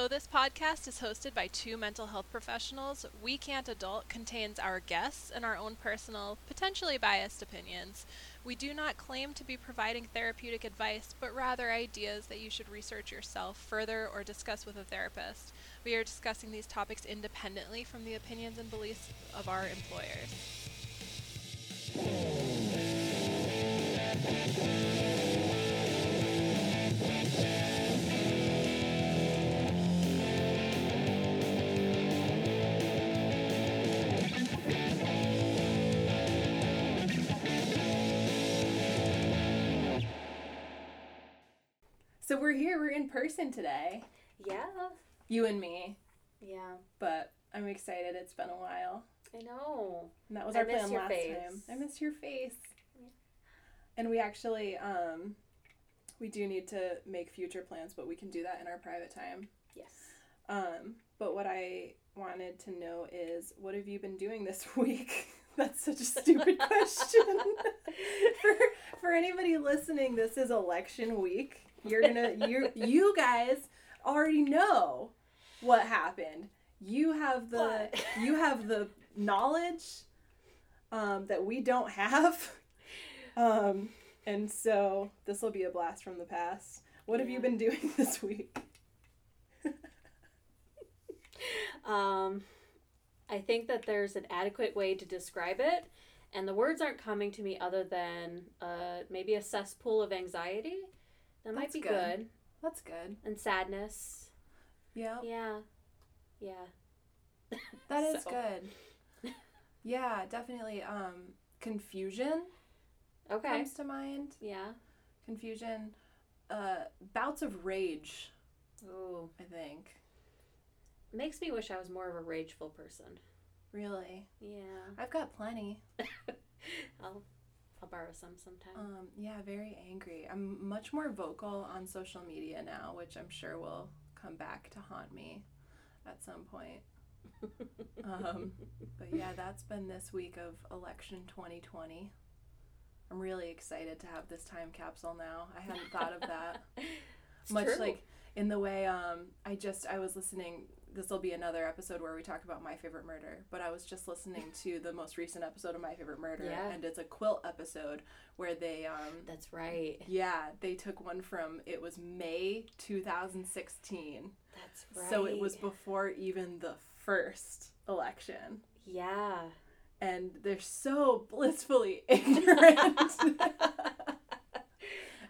Though this podcast is hosted by two mental health professionals, We Can't Adult contains our guests and our own personal, potentially biased opinions. We do not claim to be providing therapeutic advice, but rather ideas that you should research yourself further or discuss with a therapist. We are discussing these topics independently from the opinions and beliefs of our employers. We're here, we're in person today. Yeah. You and me. Yeah. But I'm excited. It's been a while. I know. And that was I our plan last face. time. I miss your face. Yeah. And we actually um we do need to make future plans, but we can do that in our private time. Yes. Um but what I wanted to know is what have you been doing this week? That's such a stupid question. for for anybody listening, this is election week. You're gonna you you guys already know what happened. You have the What? you have the knowledge um, that we don't have. Um, and so this will be a blast from the past. What have you been doing this week? Um, I think that there's an adequate way to describe it, and the words aren't coming to me other than uh, maybe a cesspool of anxiety. That might That's be good. good. That's good. And sadness. Yeah, Yeah. Yeah. that is So- good. Yeah, definitely. Um, confusion Okay. comes to mind. Yeah. Confusion, uh, bouts of rage. Ooh. I think. Makes me wish I was more of a rageful person. Really, Yeah. I've got plenty. I'll I'll borrow some sometime. Um, yeah, very angry. I'm much more vocal on social media now, which I'm sure will come back to haunt me at some point. Um, but yeah, that's been this week of election 2020. I'm really excited to have this time capsule now. I hadn't thought of that. Much true. like in the way um I just I was listening this will be another episode where we talk about my favorite murder but I was just listening to the most recent episode of my favorite murder Yeah. and it's a quilt episode where they um That's right. yeah they took one from it was May 2016 That's right. so it was before even the first election Yeah. and they're so blissfully ignorant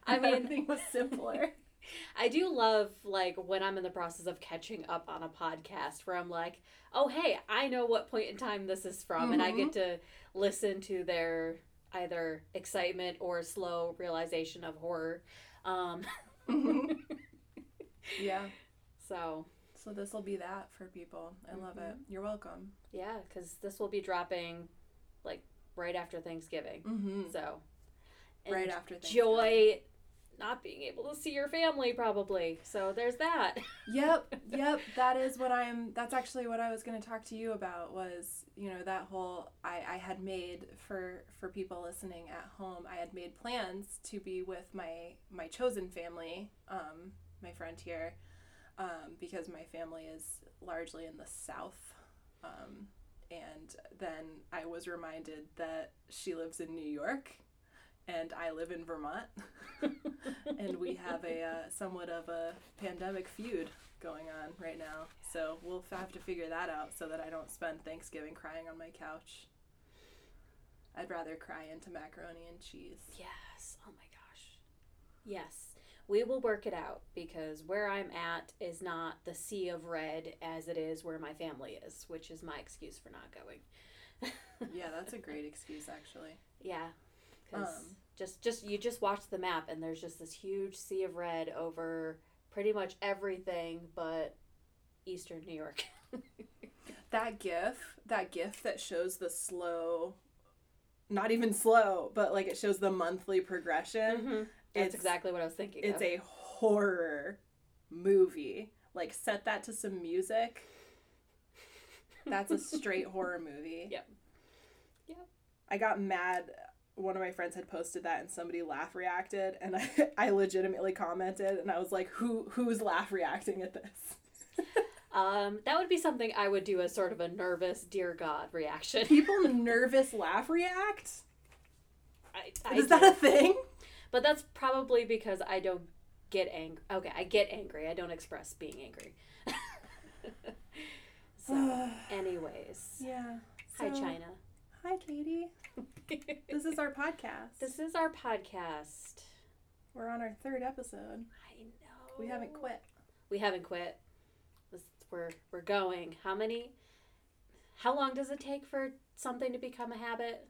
I mean- everything was simpler I do love like when I'm in the process of catching up on a podcast where I'm like, oh hey, I know what point in time this is from, and I get to listen to their either excitement or slow realization of horror. Um, yeah so So this will be that for people. I love it. You're welcome. yeah, because this will be dropping like right after Thanksgiving. Mm-hmm. So Right after Thanksgiving. joy not being able to see your family probably. So there's that. Yep, yep. That is what I'm. That's actually what I was going to talk to you about. Was you know that whole I I had made for for people listening at home. I had made plans to be with my my chosen family, um, my friend here, um, because my family is largely in the south. Um, and then I was reminded that she lives in New York, and I live in Vermont. and we have a uh, somewhat of a pandemic feud going on right now. So we'll have to figure that out so that I don't spend Thanksgiving crying on my couch. I'd rather cry into macaroni and cheese. Yes. Oh my gosh. Yes. We will work it out because where I'm at is not the sea of red as it is where my family is, which is my excuse for not going. Yeah, that's a great excuse actually. Yeah. 'Cause Um, just just you just watch the map and there's just this huge sea of red over pretty much everything but eastern New York. That gif, that gif that shows the slow not even slow, but like it shows the monthly progression. Mhm. That's It's- exactly what I was thinking. It's of. a horror movie. Like set that to some music. That's a straight horror movie. Yep. Yep. I got mad. One of my friends had posted that and somebody laugh reacted and I, I legitimately commented and I was like, Who who's laugh reacting at this? Um, that would be something I would do as sort of a nervous, dear God reaction. People nervous laugh react. I, I Is do. that a thing? But that's probably because I don't get angry. Okay, I get angry. I don't express being angry. so, anyways, Yeah. hi China. Hi, Katie. This is our podcast. This is our podcast. We're on our third episode. I know We haven't quit. We haven't quit. This, we're we're going. How many? How long does it take for something to become a habit?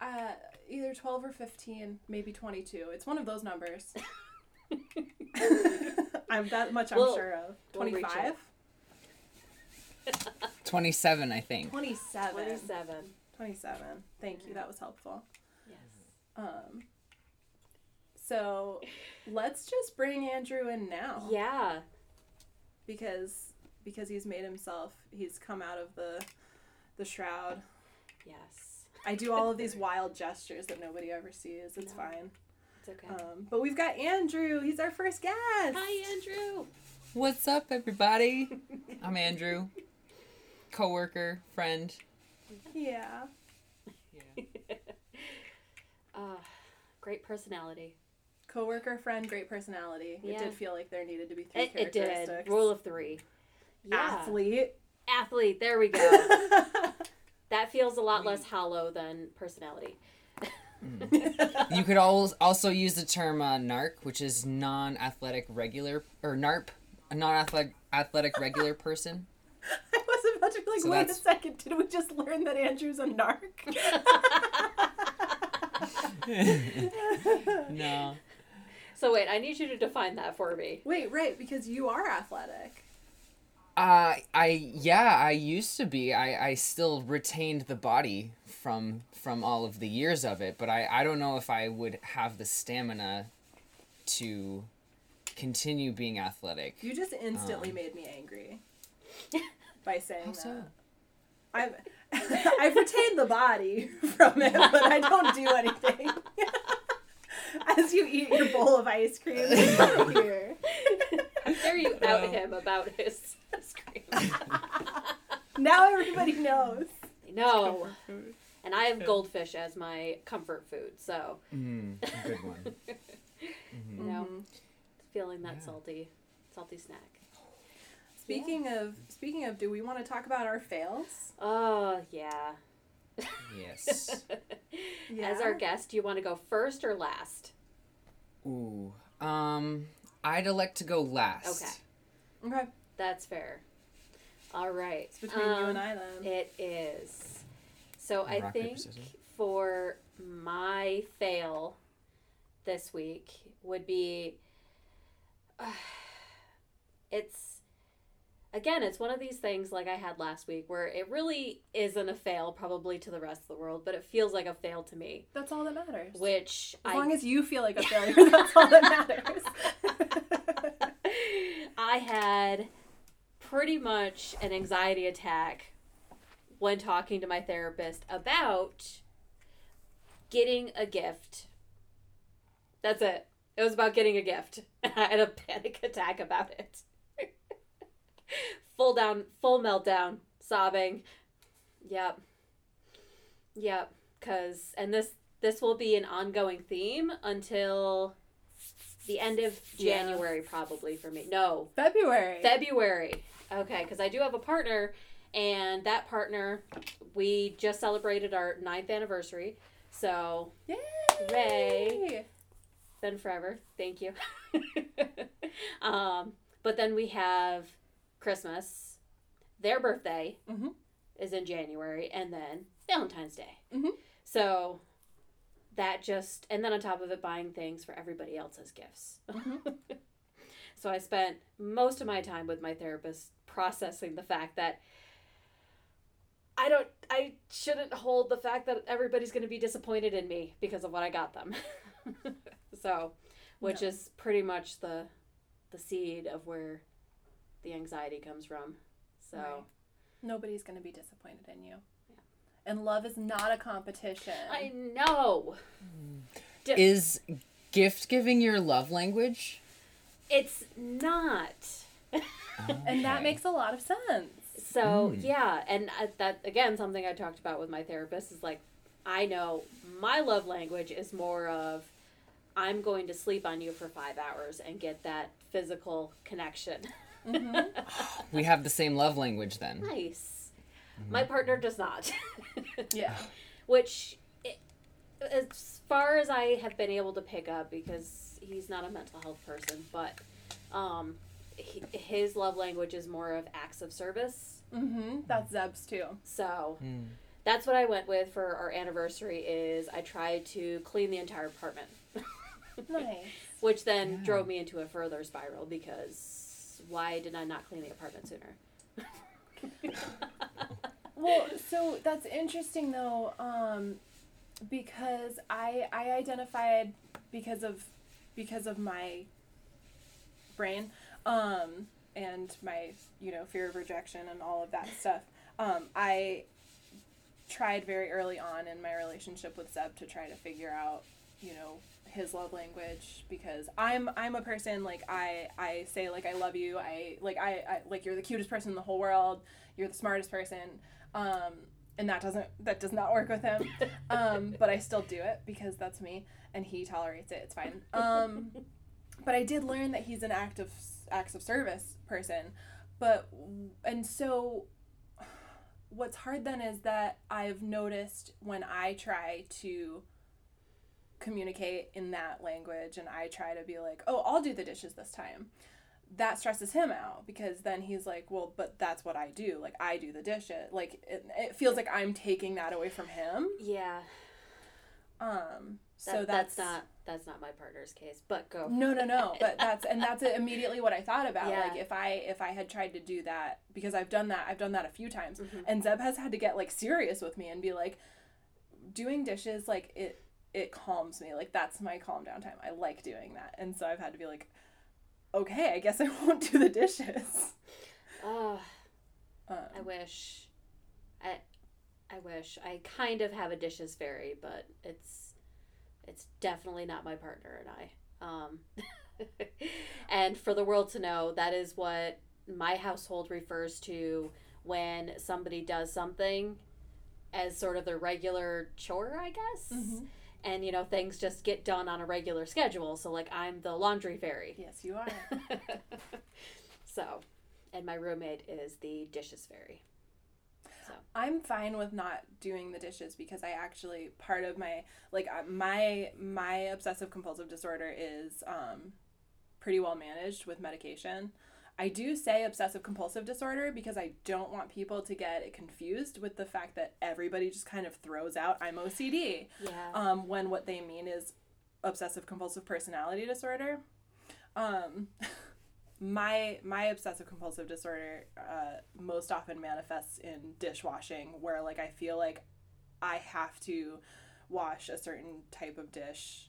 Uh, either 12 or 15, maybe 22. It's one of those numbers. I'm that much I'm We'll- sure of. we'll 25? 27, I think. 27. Twenty-seven. 27. Thank you. That was helpful. Yes. Um, so let's just bring Andrew in now. Yeah. Because because he's made himself he's come out of the the shroud. Yes. I do all of these wild gestures that nobody ever sees. It's No. fine. It's okay. Um, but we've got Andrew. He's our first guest. Hi, Andrew. What's up, everybody? I'm Andrew, coworker, friend. Yeah. Uh, great personality. Coworker, friend, great personality. It did feel like there needed to be three It, it did. characteristics. Rule of three. Yeah. Athlete. Athlete. There we go. that feels a lot less hollow than personality. You could al- also use the term uh, NARC, which is non-athletic regular, or NARP, a non-athletic athletic regular person. I was about to be like, So wait a second, did we just learn that Andrew's a narc? No. So wait, I need you to define that for me. wait, right, because you are athletic. Uh, I yeah, I used to be. I I still retained the body from from all of the years of it, but I I don't know if I would have the stamina to continue being athletic. You just instantly Um. made me angry by saying How that. so? I've I've retained the body from it, but I don't do anything. As you eat your bowl of ice cream, get out here. How dare you out No. him about his ice cream? Now everybody knows. no. And I have goldfish as my comfort food, so Mm, a good one. you know, Mhm. feeling that Yeah. salty, salty snack. Speaking of speaking of, do we want to talk about our fails? Oh yeah. Yes. As our guest, do you want to go first or last? Ooh. Um, I'd elect to go last. Okay. Okay, That's fair. All right. it's between you Um, and I then. It is. So I Rock, paper, think scissors. for my fail this week would be it's again it's one of these things like I had last week where it really isn't a fail probably to the rest of the world but it feels like a fail to me That's all that matters. which as I long as you feel like a failure, that's all that matters. I had pretty much an anxiety attack when talking to my therapist about getting a gift. That's it. It was about getting a gift. I had a panic attack about it. full down, full meltdown, sobbing. Yep. Yep. Cause and this this will be an ongoing theme until the end of Yeah. January probably for me. No, February. February. Okay, because I do have a partner, and that partner, we just celebrated our ninth anniversary. So, Yay! Hooray. been forever. Thank you. um, but then we have Christmas. Their birthday Mhm. is in January, and then Valentine's Day. Mhm. So, that just, and then on top of it, buying things for everybody else's gifts. Mhm. So I spent most of my time with my therapist processing the fact that I don't I shouldn't hold the fact that everybody's going to be disappointed in me because of what I got them. so, which No. is pretty much the the seed of where the anxiety comes from. So, Right. Nobody's going to be disappointed in you. And love is not a competition. I know. Is gift giving your love language? It's not. Oh. and that makes a lot of sense. So Mm. yeah, and uh, that again something I talked about with my therapist is like I know my love language is more of I'm going to sleep on you for five hours and get that physical connection. Mhm. We have the same love language then. nice. My partner does not. Yeah. Which, i- as far as I have been able to pick up, because he's not a mental health person, but um, he, his love language is more of acts of service. Mm-hmm. That's Zeb's too. So Mm. that's what I went with for our anniversary. Is I tried to clean the entire apartment, Nice. which then Yeah. drove me into a further spiral because why did I not clean the apartment sooner? Well, so that's interesting though, um, because I I identified because of because of my brain, um, and my you know fear of rejection and all of that stuff. Um, I tried very early on in my relationship with Zeb to try to figure out you know his love language because I'm I'm a person like I I say like I love you. I like I, I like you're the cutest person in the whole world. You're the smartest person. Um and that doesn't that does not work with him. Um but I still do it because that's me and he tolerates it. It's fine. Um but I did learn that he's an act of acts of service person. But and so what's hard then is that I've noticed when I try to communicate in that language and I try to be like, "Oh, I'll do the dishes this time." That stresses him out because then he's like, "Well, but that's what I do. Like I do the dishes." Like it, it feels like I'm taking that away from him. yeah, Um that, so that's, that's, not that's not my partner's case. But go. No, no, no. But that's and that's immediately what I thought about. Yeah. Like if I if I had tried to do that because I've done that I've done that a few times Mhm. and Zeb has had to get like serious with me and be like doing dishes like it it calms me. Like that's my calm down time. I like doing that. And so I've had to be like okay, I guess I won't do the dishes. Oh, Um, I wish. I I wish I kind of have a dishes fairy, but it's it's definitely not my partner and I. Um, and for the world to know, that is what my household refers to when somebody does something as sort of their regular chore, I guess. Mhm. And you know, things just get done on a regular schedule. So like I'm the laundry fairy. yes, you are. so, and my roommate is the dishes fairy. I'm fine with not doing the dishes because I actually part of my like uh, my my obsessive compulsive disorder is um pretty well managed with medication. I do say obsessive compulsive disorder because I don't want people to get it confused with the fact that everybody just kind of throws out I'm OCD Yeah. um, when what they mean is obsessive compulsive personality disorder. Um, my my obsessive compulsive disorder uh, most often manifests in dishwashing, where like I feel like I have to wash a certain type of dish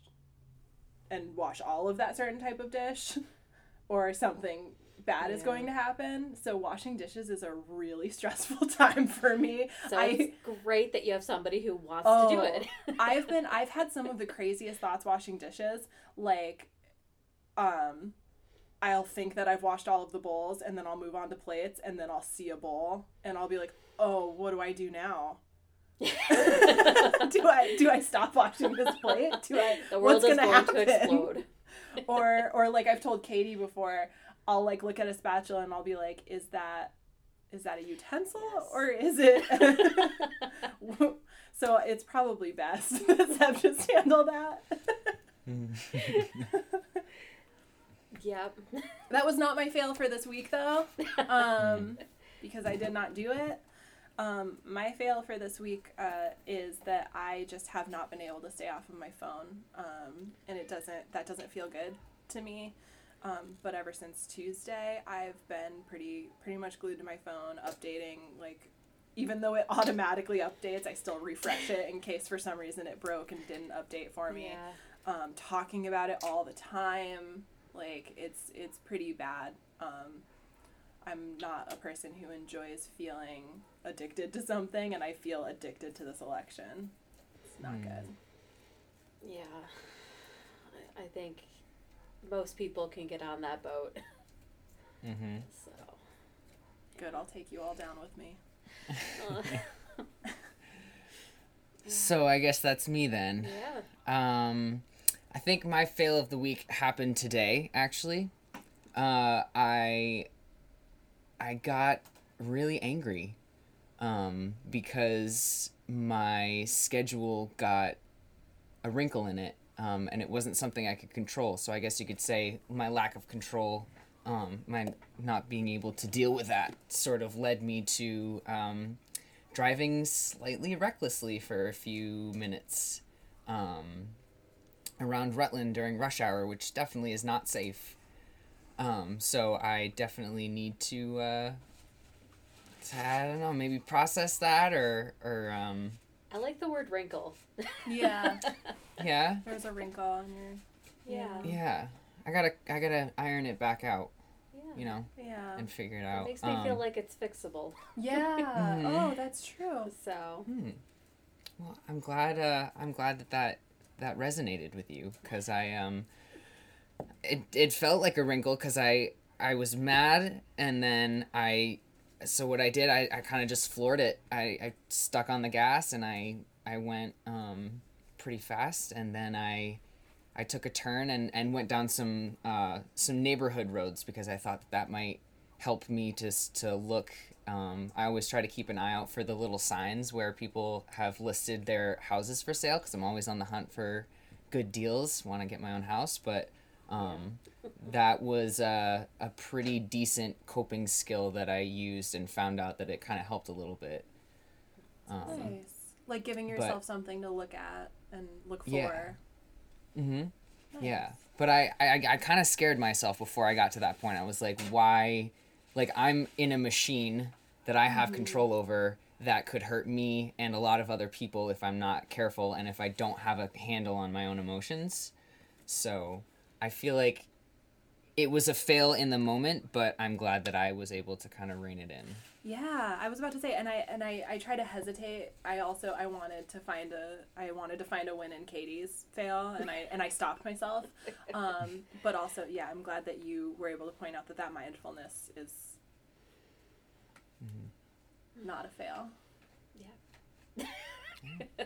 and wash all of that certain type of dish, or something bad is going to happen. So washing dishes is a really stressful time for me. So I- it's great that you have somebody who wants to do Oh, it. I've been I've had some of the craziest thoughts washing dishes. Like um I'll think that I've washed all of the bowls and then I'll move on to plates and then I'll see a bowl and I'll be like, "Oh, what do I do now?" do I do I stop washing this plate? Do I the world what's is gonna going happen? to explode. or or like I've told Katie before, I'll like look at a spatula and I'll be like, "Is that is that a utensil Yes. or is it so it's probably best that Zeb just handle that. yep. that was not my fail for this week though, um, because I did not do it. Um, my fail for this week uh, is that I just have not been able to stay off of my phone, um, and it doesn't that doesn't feel good to me. Um, but ever since Tuesday, I've been pretty pretty much glued to my phone, updating like. Even though it automatically updates, I still refresh it in case for some reason it broke and didn't update for me. Yeah. um, talking about it all the time. Like it's it's pretty bad. Um, I'm not a person who enjoys feeling addicted to something, and I feel addicted to this election. It's not Hmm. good. Yeah. I, I think most people can get on that boat. Mm-hmm. So Good, I'll take you all down with me. So I guess that's me then. yeah. Um, I think my fail of the week happened today. Actually, uh, I I got really angry um, because my schedule got a wrinkle in it, um, and it wasn't something I could control. So I guess you could say my lack of control, um, my not being able to deal with that, sort of led me to um, driving slightly recklessly for a few minutes um, around Rutland during rush hour, which definitely is not safe. Um, so I definitely need to, uh, I don't know, maybe process that or, or um, I like the word wrinkle. Yeah, yeah, there's a wrinkle on your. Yeah. yeah. I gotta, I gotta iron it back out, Yeah. you know, Yeah. and figure it out. It makes me feel Um, like it's fixable. Yeah. Mhm. Oh, that's true. So Hmm. Well, I'm glad. Uh, I'm glad that that that resonated with you because I um, it it felt like a wrinkle because I I was mad and then I, so what I did I, I kind of just floored it. I I stuck on the gas and I I went um pretty fast and then I. I took a turn and, and went down some uh, some neighborhood roads because I thought that, that might help me to to look. Um, I always try to keep an eye out for the little signs where people have listed their houses for sale because I'm always on the hunt for good deals. Want to get my own house, but um, that was uh, a pretty decent coping skill that I used and found out that it kind of helped a little bit. Um, Nice. Like giving yourself something to look at and look for. Yeah. hmm Nice. Yeah, but I I, I kind of scared myself before I got to that point. I was like, why? Like I'm in a machine that I have control over that could hurt me and a lot of other people if I'm not careful and if I don't have a handle on my own emotions. So I feel like it was a fail in the moment, but I'm glad that I was able to kind of rein it in. Yeah, I was about to say, and I and I I try to hesitate. I also I wanted to find a I wanted to find a win in Katie's fail, and I and I stopped myself. Um, but also, yeah, I'm glad that you were able to point out that that mindfulness is not a fail. yeah.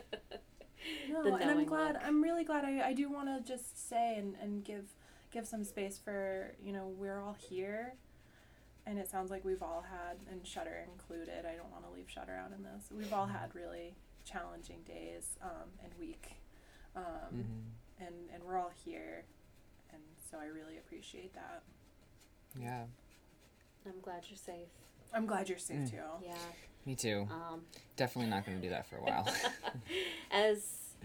No, and I'm glad. look. I'm really glad. I, I do want to just say and, and give give some space for you know we're all here, and it sounds like we've all had and Shutter included. I don't want to leave Shutter out in this. We've all had really challenging days um, and week, um, Mm-hmm. and and we're all here, and so I really appreciate that. Yeah, I'm glad you're safe. I'm glad you're safe Mm. too. Yeah. me too. Um, Definitely not going to do that for a while. as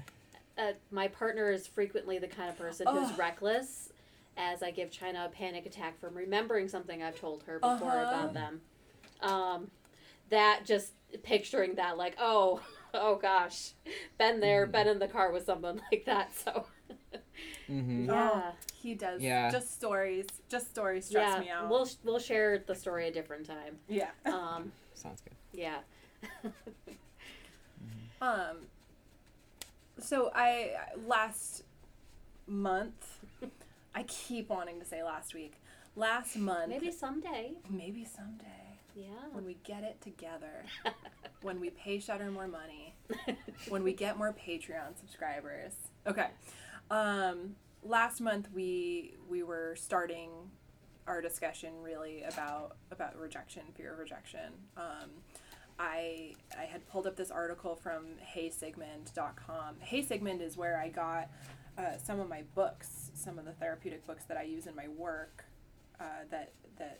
uh, my partner is frequently the kind of person who's Ugh. reckless, as I give China a panic attack from remembering something I've told her before Uh-huh. about them. Um, that just picturing that, like, oh, oh gosh, been there, Mhm. been in the car with someone like that. So, mm-hmm. yeah. Oh, he does. Yeah. Just stories. Just stories stress yeah, me out. we'll we'll share the story a different time. yeah. Um, Sounds good. yeah, Um. So I last month, I keep wanting to say last week. Last month, maybe someday. maybe someday Yeah. when we get it together, when we pay Shutter more money, when we get more Patreon subscribers. Okay. Um, last month we we were starting our discussion really about about rejection, fear of rejection. Um, I I had pulled up this article from HeySigmund.com. Hey Sigmund is where I got uh, some of my books, some of the therapeutic books that I use in my work uh, that that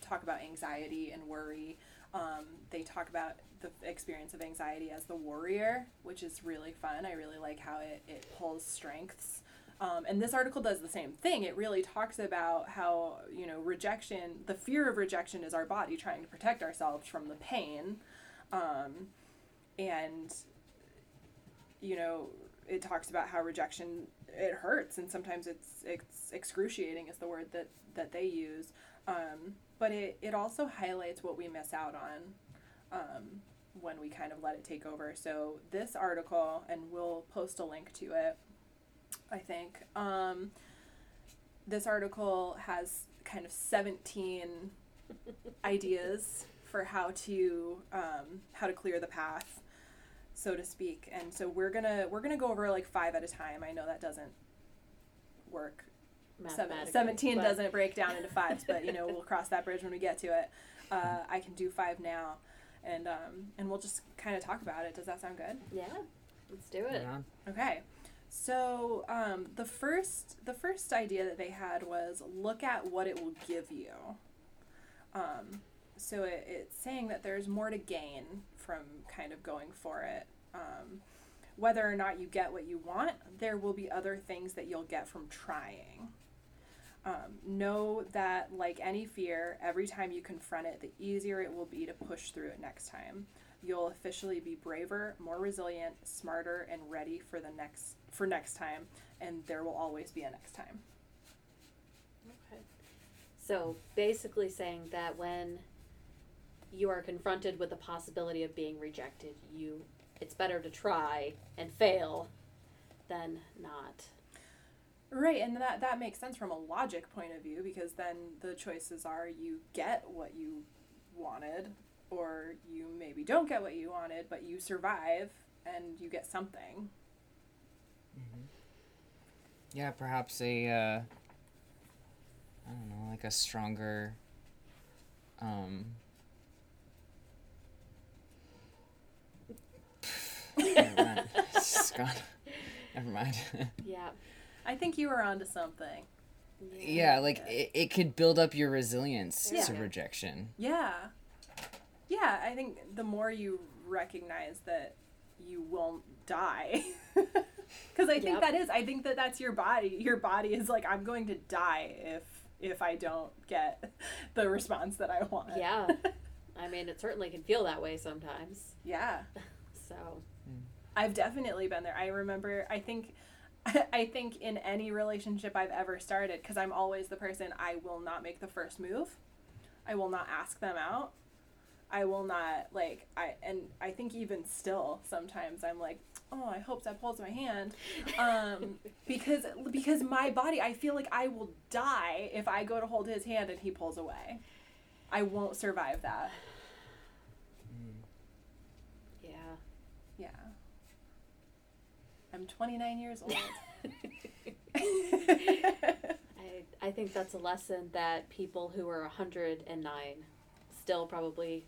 talk about anxiety and worry. Um, they talk about the experience of anxiety as the warrior, which is really fun. I really like how it, it pulls strengths. Um, and this article does the same thing. It really talks about how, you know, rejection, the fear of rejection is our body trying to protect ourselves from the pain. Um, and, you know, it talks about how rejection, it hurts and sometimes it's, it's excruciating is the word that, that they use. Um, but it, it also highlights what we miss out on um, when we kind of let it take over. So this article, and we'll post a link to it, I think. Um, this article has kind of 17 ideas for how to um, how to clear the path, so to speak. And so we're gonna we're gonna go over like five at a time. I know that doesn't work. Seven, Mathematically, Seventeen but- doesn't break down into fives, but you know we'll cross that bridge when we get to it. Uh, I can do five now, and um, and we'll just kind of talk about it. Does that sound good? Yeah, let's do it. Yeah. Okay. So um, the first the first idea that they had was look at what it will give you. Um, so it, it's saying that there's more to gain from kind of going for it. Um, whether or not you get what you want, there will be other things that you'll get from trying. Um, know that, like any fear, every time you confront it, the easier it will be to push through it next time. You'll officially be braver, more resilient, smarter, and ready for the next for next time. And there will always be a next time. Okay. So basically saying that when you are confronted with the possibility of being rejected, you it's better to try and fail than not. Right, and that that makes sense from a logic point of view because then the choices are you get what you wanted or you maybe don't get what you wanted, but you survive and you get something. Yeah, perhaps a uh, I don't know, like a stronger um Never mind. It's just gone. Never mind. Yeah. I think you were onto something. yeah, like it, it could build up your resilience Yeah. to rejection. Yeah. Yeah, I think the more you recognize that you won't die. Cuz I think Yep. that is I think that that's your body. Your body is like I'm going to die if if I don't get the response that I want. Yeah. I mean, it certainly can feel that way sometimes. yeah. So, hmm. I've definitely been there. I remember I think I think in any relationship I've ever started cuz I'm always the person I will not make the first move. I will not ask them out. I will not like I and I think even still sometimes I'm like, "Oh, I hope that holds my hand." Um because because my body, I feel like I will die if I go to hold his hand and he pulls away. I won't survive that. yeah. Yeah. I'm 29 years old. I, I think that's a lesson that people who are 109 still probably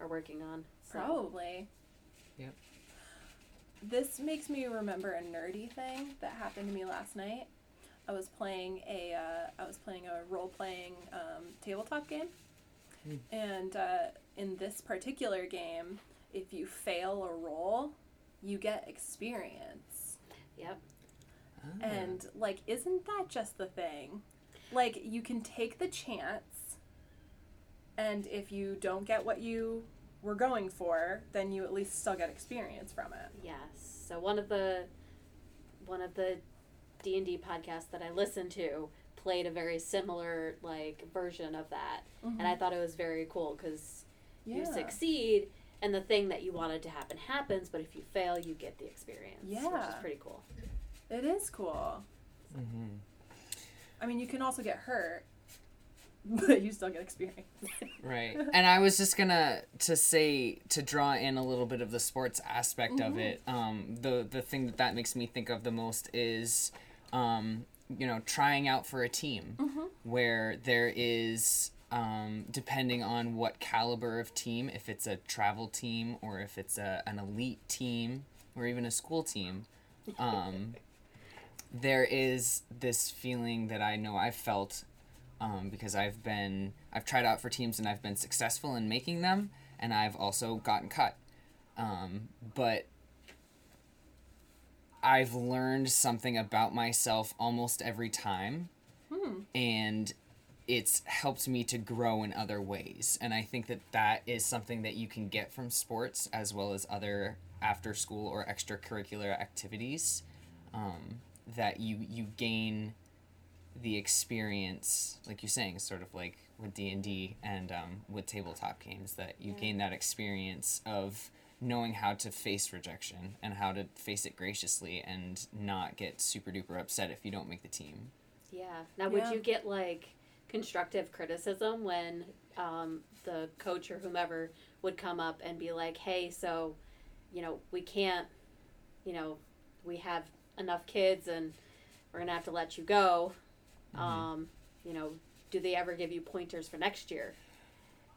are working on. So, Probably. Yep. This makes me remember a nerdy thing that happened to me last night. I was playing a uh, I was playing a role playing um, tabletop game, Hmm. and uh, in this particular game, if you fail a roll, you get experience. Yep. Ah. And like, isn't that just the thing? Like, you can take the chance, and if you don't get what you were going for, then you at least still get experience from it. Yes. So one of the one of the D and D podcasts that I listened to played a very similar like version of that, and I thought it was very cool because you succeed and the thing that you wanted to happen happens, but if you fail, you get the experience. Yeah. Which is pretty cool. It is cool. Mhm. I mean, you can also get hurt, but you still get experience. Right. And I was just gonna to say to draw in a little bit of the sports aspect of it. Um, the the thing that that makes me think of the most is, um, you know, trying out for a team where there is. Um, depending on what caliber of team, if it's a travel team or if it's a, an elite team or even a school team, um, there is this feeling that I know I've felt um, because I've been I've tried out for teams and I've been successful in making them, and I've also gotten cut. Um, but I've learned something about myself almost every time, and it's helped me to grow in other ways. And I think that that is something that you can get from sports as well as other after school or extracurricular activities. Um, that you you gain the experience, like you're saying, sort of like with D and D and um, with tabletop games, that you gain that experience of knowing how to face rejection and how to face it graciously and not get super duper upset if you don't make the team. Yeah. Now, would Yeah. you get like constructive criticism when um, the coach or whomever would come up and be like, "Hey, so, you know, we can't, you know, we have enough kids and we're gonna have to let you go." Um, you know, do they ever give you pointers for next year?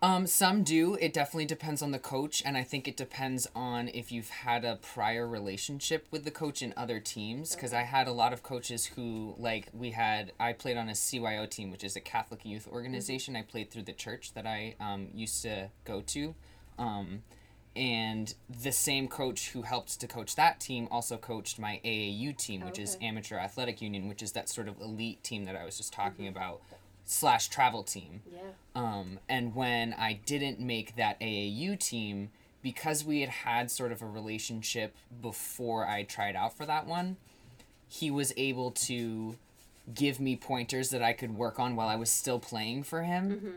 Um, some do. It definitely depends on the coach, and I think it depends on if you've had a prior relationship with the coach in other teams. Because I had a lot of coaches who, like, we had. I played on a CYO team, which is a Catholic youth organization. I played through the church that I um, used to go to, um, and the same coach who helped to coach that team also coached my AAU team, which is Amateur Athletic Union, which is that sort of elite team that I was just talking about, slash travel team. Yeah. Um, and when I didn't make that AAU team, because we had had sort of a relationship before I tried out for that one, he was able to give me pointers that I could work on while I was still playing for him.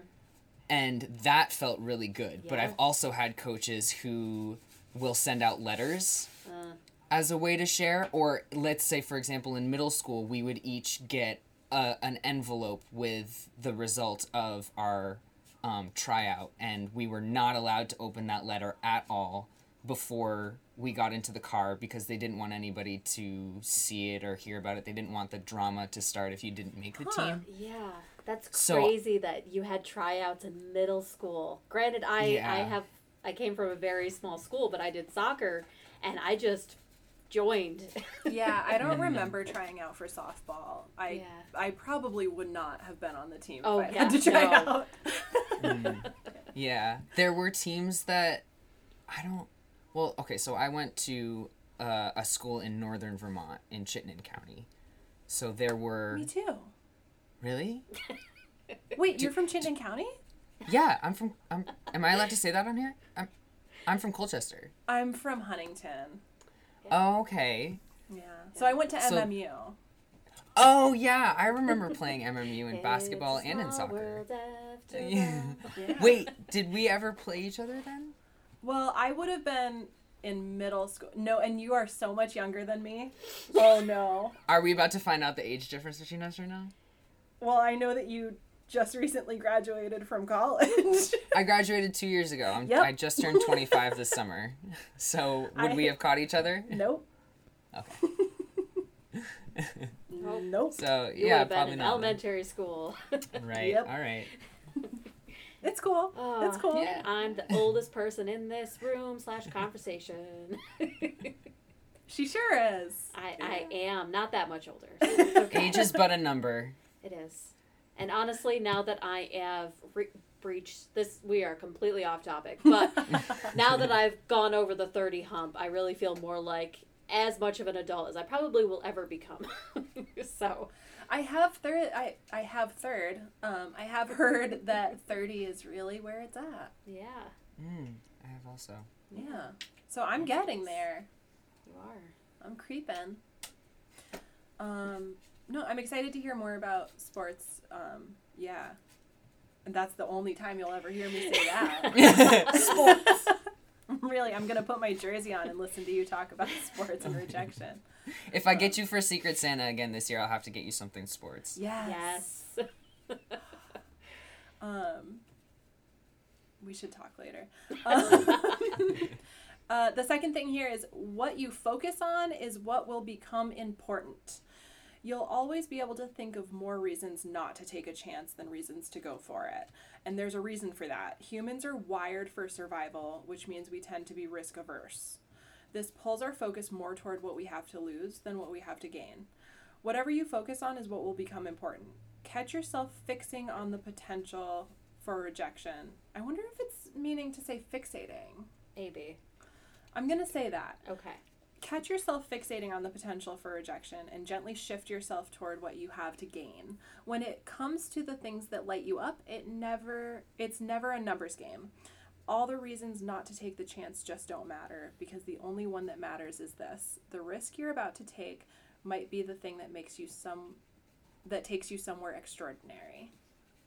And that felt really good. But I've also had coaches who will send out letters Uh, as a way to share or let's say for example in middle school we would each get a, an envelope with the result of our um, tryout and we were not allowed to open that letter at all before we got into the car because they didn't want anybody to see it or hear about it they didn't want the drama to start if you didn't make the Huh. team yeah. That's So- crazy that you had tryouts in middle school. Granted, I I have I came from a very small school, but I did soccer, and I just joined. Yeah, I don't remember trying out for softball. I Yeah. I probably would not have been on the team Oh, if I yeah, had to try no. out. Mm. yeah there were teams that i don't well okay so i went to uh, a school in northern vermont in chittenden county so there were Me too. really Wait, you're from Chittenden County? yeah i'm from I'm, am i allowed to say that on here i'm i'm from colchester I'm from Huntington. Oh, okay Yeah. So I went to So- MMU. oh yeah i remember playing mmu in basketball It's and in soccer world after Yeah. Yeah. wait did we ever play each other then Well, I would have been in middle school. No, and you are so much younger than me. Oh no. are we about to find out the age difference between us right now Well, I know that you just recently graduated from college. I graduated two years ago. I'm, Yep. I just turned 25 this summer. So would I- we have caught each other? nope. Okay. Nope. so You yeah, would been probably in not. elementary school. Right. Yep. All right. It's cool. it's cool. yeah. I'm the oldest person in this room slash conversation. She sure is. I, I am not that much older. so okay. Age is but a number. It is. And honestly, now that I have re- breached this, we are completely off topic. But now that I've gone over the 30 hump, I really feel more like as much of an adult as I probably will ever become. so, I have third. I I have third. Um, I have heard that thirty is really where it's at. yeah, Mm, I have also. Yeah. So I'm getting there. you are. I'm creeping. Um, no, I'm excited to hear more about sports. Um, yeah. And that's the only time you'll ever hear me say that. sports. really, I'm gonna put my jersey on and listen to you talk about sports and rejection. If I get you for Secret Santa again this year, I'll have to get you something sports. Yes. Yes. Um, we should talk later. Um, uh, the second thing here is what you focus on is what will become important. You'll always be able to think of more reasons not to take a chance than reasons to go for it. And there's a reason for that. Humans are wired for survival, which means we tend to be risk averse. This pulls our focus more toward what we have to lose than what we have to gain. Whatever you focus on is what will become important. Catch yourself fixing on the potential for rejection. I wonder if it's meaning to say fixating. AB. I'm going to say that. Okay. Catch yourself fixating on the potential for rejection and gently shift yourself toward what you have to gain. When it comes to the things that light you up, it never it's never a numbers game. All the reasons not to take the chance just don't matter because the only one that matters is this. The risk you're about to take might be the thing that makes you some that takes you somewhere extraordinary.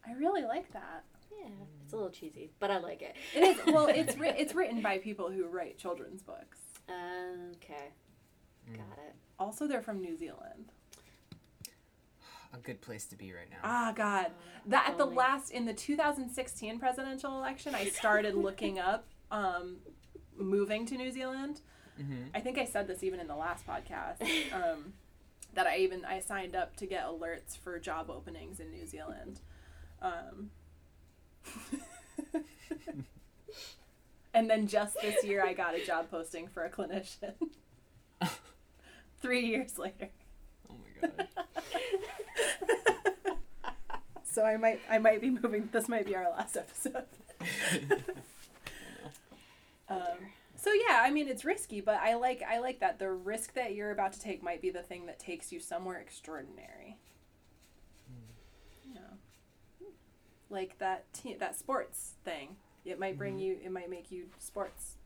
I really like that. Yeah, it's a little cheesy, but I like it. It is well, it's ri- it's written by people who write children's books. Okay. Mm. Got it. Also, they're from New Zealand. a good place to be right now. Ah, God. That at the only. last in the 2016 presidential election, I started looking up um, moving to New Zealand. Mhm. I think I said this even in the last podcast. Um, that I even I signed up to get alerts for job openings in New Zealand. Um, and then just this year, I got a job posting for a clinician. Three years later. Oh my god. So I might I might be moving. This might be our last episode. um, so yeah, I mean it's risky, but I like I like that the risk that you're about to take might be the thing that takes you somewhere extraordinary. Yeah, like that te- that sports thing. It might bring you. It might make you sports.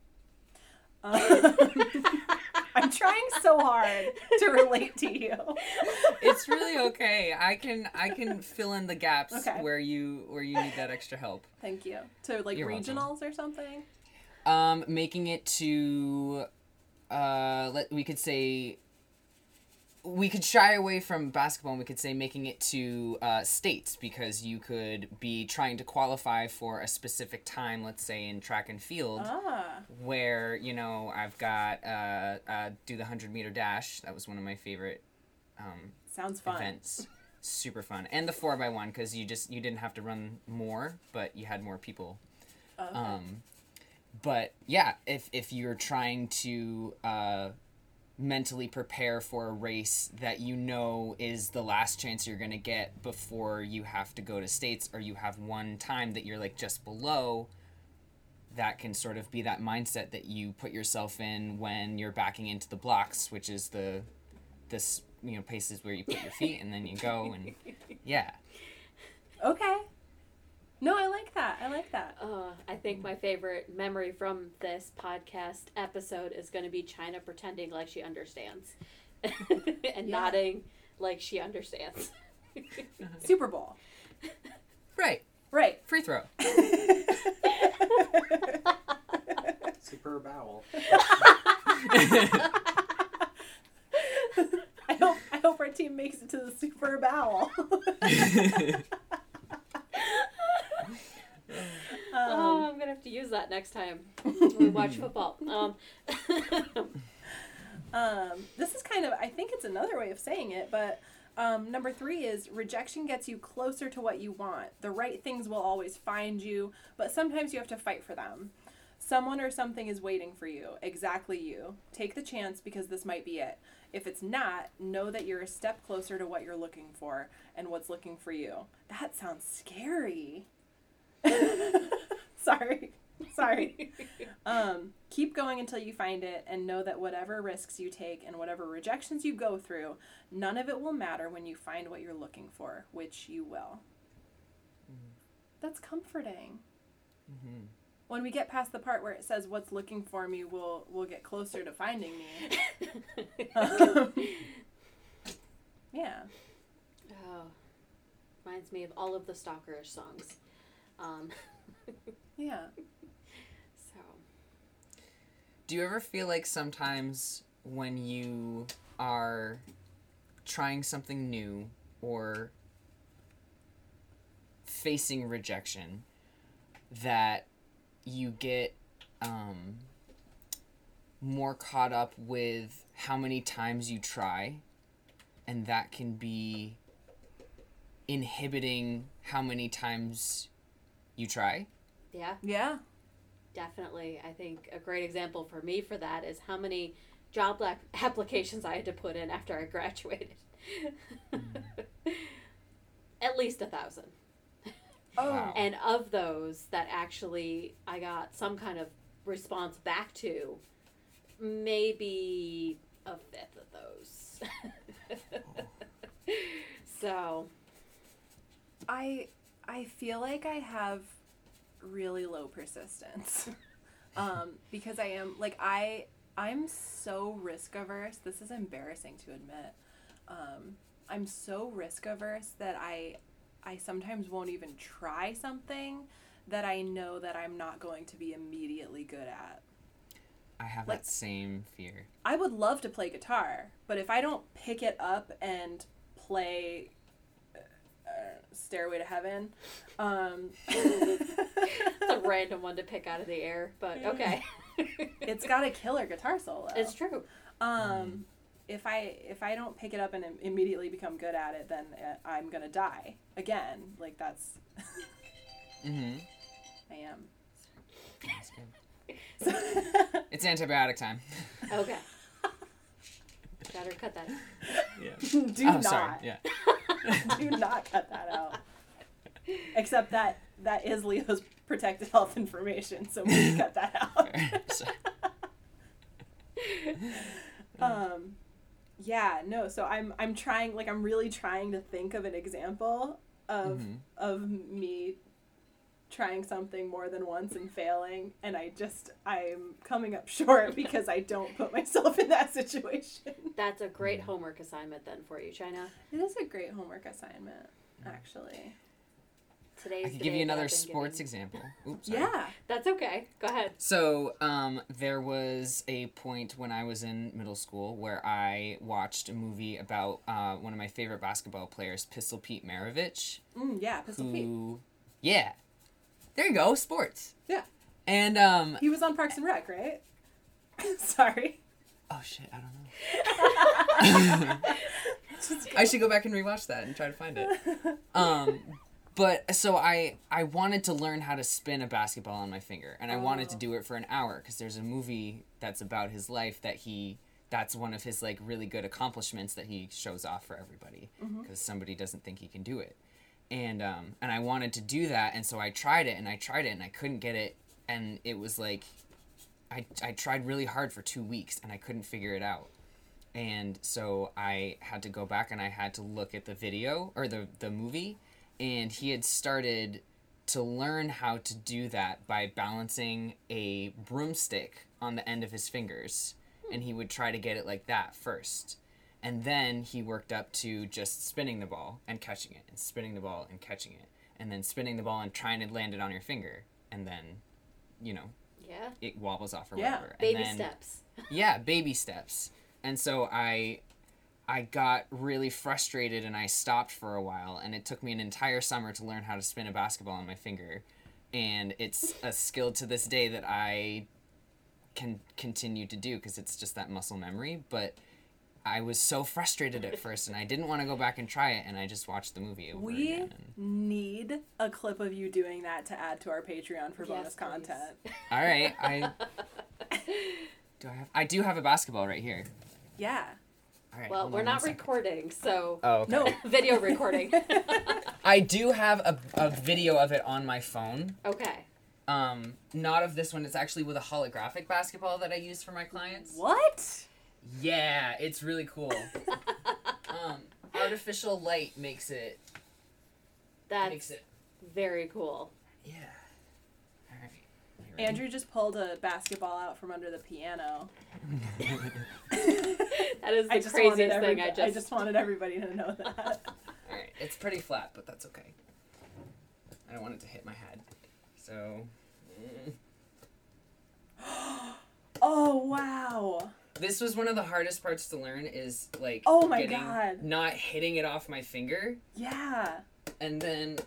Um, I'm trying so hard to relate to you. it's really okay. I can I can fill in the gaps Okay. where you where you need that extra help. Thank you. To like You're welcome. regionals or something. Um, making it to, uh, let we could say. We could shy away from basketball. and We could say making it to uh, states because you could be trying to qualify for a specific time. Let's say in track and field, Ah. where you know I've got uh, uh, do the hundred meter dash. That was one of my favorite um, Sounds fun. events. Super fun, and the four by one because you just you didn't have to run more, but you had more people Okay. um, but yeah, if if you're trying to uh, mentally prepare for a race that you know is the last chance you're gonna get before you have to go to states, or you have one time that you're like just below, that can sort of be that mindset that you put yourself in when you're backing into the blocks, which is the this you know paces where you put your feet and then you go and yeah. okay. No, I like that. I like that. Uh, I think my favorite memory from this podcast episode is going to be China pretending like she understands and Yeah. nodding like she understands. Super Bowl. Right, Right. free throw. Super bowel. I hope I hope our team makes it to the Super Bowl. Oh, um, I'm going to have to use that next time we watch football. Um, um, this is kind of I think it's another way of saying it, but um, number three is rejection gets you closer to what you want. The right things will always find you, but sometimes you have to fight for them. Someone or something is waiting for you, exactly you. Take the chance because this might be it. If it's not, know that you're a step closer to what you're looking for and what's looking for you. That sounds scary. Sorry. Sorry. Um, keep going until you find it and know that whatever risks you take and whatever rejections you go through, none of it will matter when you find what you're looking for, which you will. That's comforting. Mhm. When we get past the part where it says what's looking for me, we'll we'll get closer to finding me. Um, yeah. oh, reminds me of all of the Stalkerish songs. Um, Yeah. so, Do you ever feel like sometimes when you are trying something new or facing rejection that you get um, more caught up with how many times you try and that can be inhibiting how many times you try? yeah, Yeah. definitely. I think a great example for me for that is how many job applications I had to put in after I graduated. At least a thousand. Oh. Wow. And of those that actually I got some kind of response back to, maybe a fifth of those. Oh. so, I I feel like I have really low persistence. um, because I am like I I'm so risk averse. This is embarrassing to admit. Um, I'm so risk averse that I I sometimes won't even try something that I know that I'm not going to be immediately good at. I have Like- that same fear. I would love to play guitar, but if I don't pick it up and play Stairway to Heaven. Um, It's a random one to pick out of the air, but okay. it's got a killer guitar solo. It's true. Um, if I if I don't pick it up and im- immediately become good at it, then uh, I'm gonna die again. Like that's Mm-hmm. I am. That's good. It's antibiotic time. Okay. Better cut that. Yeah. do oh, not sorry. Yeah. do not cut that out. Except that that is Leo's protected health information, so we cut that out. Um yeah no so i'm i'm trying like i'm really trying to think of an example of Mhm. of me trying something more than once and failing and i just i'm coming up short because i don't put myself in that situation That's a great homework assignment then for you, China. it is a great homework assignment actually Today's I the could give you another sports given- example. Oops. sorry. yeah That's okay. Go ahead. So, um, there was a point when I was in middle school where I watched a movie about uh, one of my favorite basketball players, Pistol Pete Maravich, mm, yeah pistol pete yeah, there you go, sports. Yeah. And um, he was on parks and rec right sorry oh shit, I don't know. I should go back and rewatch that and try to find it. Um, but so I I wanted to learn how to spin a basketball on my finger, and I wanted to Oh. do it for an hour because there's a movie that's about his life that he that's one of his like really good accomplishments that he shows off for everybody because somebody doesn't think he can do it, and um and I wanted to do that, and so I tried it and I tried it and I couldn't get it, and it was like. I, I tried really hard for two weeks and I couldn't figure it out and so I had to go back and I had to look at the video or the the movie, and he had started to learn how to do that by balancing a broomstick on the end of his fingers, and he would try to get it like that first, and then he worked up to just spinning the ball and catching it, and spinning the ball and catching it, and then spinning the ball and trying to land it on your finger, and then, you know, Yeah. it wobbles off or Yeah, whatever. and Baby then- steps. yeah baby steps and so i i got really frustrated and i stopped for a while and it took me an entire summer to learn how to spin a basketball on my finger and it's a skill to this day that i can continue to do because it's just that muscle memory but i was so frustrated at first and i didn't want to go back and try it and i just watched the movie over We again and, need a clip of you doing that to add to our Patreon for Yes, bonus please. content. all right i do i have i do have a basketball right here Yeah. all right Well, we're not recording, so oh okay. No. video recording. I do have a, a video of it on my phone. okay. Um, not of this one. It's actually with a holographic basketball that I use for my clients. What? Yeah, it's really cool. um, artificial light makes it That makes it. very cool. Yeah. All right. Andrew just pulled a basketball out from under the piano. That is the I just wanted craziest every- thing I just. I just wanted everybody to know that. All right. It's pretty flat, but that's okay. I don't want it to hit my head. So. mm. oh wow. This was one of the hardest parts to learn. Is like. Oh my getting, God. Not hitting it off my finger. Yeah. and then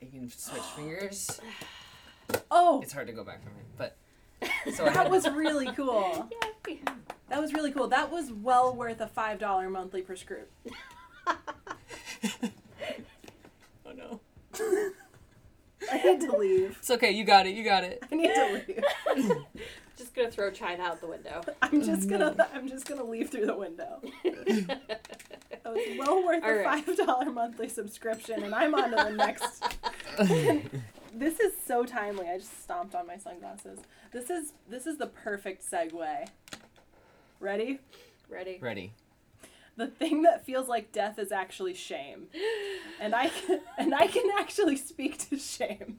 you can switch fingers. Oh, It's hard to go back from it, but so that was really cool. That was really cool. That was well worth a five dollar monthly per prescription. oh no, I need to leave. it's okay. You got it. You got it. I need to leave. Just gonna throw China out the window. I'm just gonna I'm just gonna leave through the window. That was well worth All a right. five dollar monthly subscription, and I'm on to the next. This is so timely. I just stomped on my sunglasses. This is this is the perfect segue. Ready? Ready? Ready. The thing that feels like death is actually shame, and I can, and I can actually speak to shame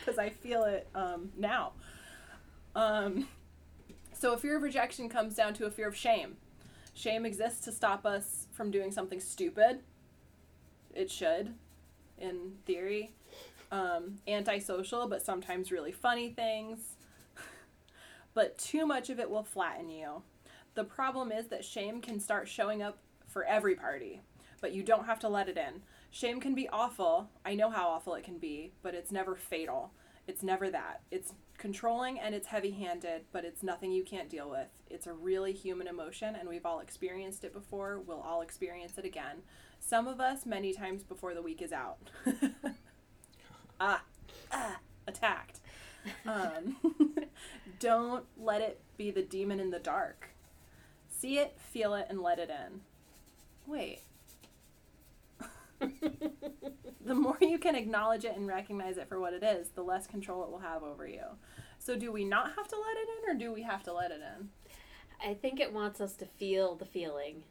because I feel it um, now. Um, so a fear of rejection comes down to a fear of shame. Shame exists to stop us from doing something stupid. It should, in theory. Um, antisocial, but sometimes really funny things. but too much of it will flatten you. The problem is that shame can start showing up for every party, but you don't have to let it in. Shame can be awful. I know how awful it can be, but it's never fatal. It's never that. It's controlling and it's heavy handed, but it's nothing you can't deal with. It's a really human emotion, and we've all experienced it before. We'll all experience it again. Some of us many times before the week is out. ah, ah, attacked. Um, don't let it be the demon in the dark. See it, feel it, and let it in. Wait. the more you can acknowledge it and recognize it for what it is, the less control it will have over you. So, do we not have to let it in, or do we have to let it in? I think it wants us to feel the feeling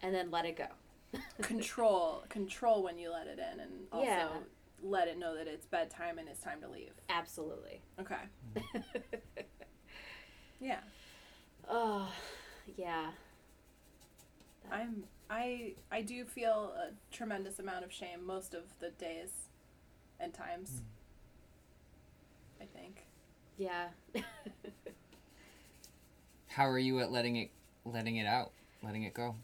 and then let it go. control, control when you let it in, and also Yeah. let it know that it's bedtime and it's time to leave. Absolutely. Okay. Yeah. oh, yeah. I'm I I do feel a tremendous amount of shame most of the days and times. I think. Yeah. How are you at letting it letting it out, letting it go?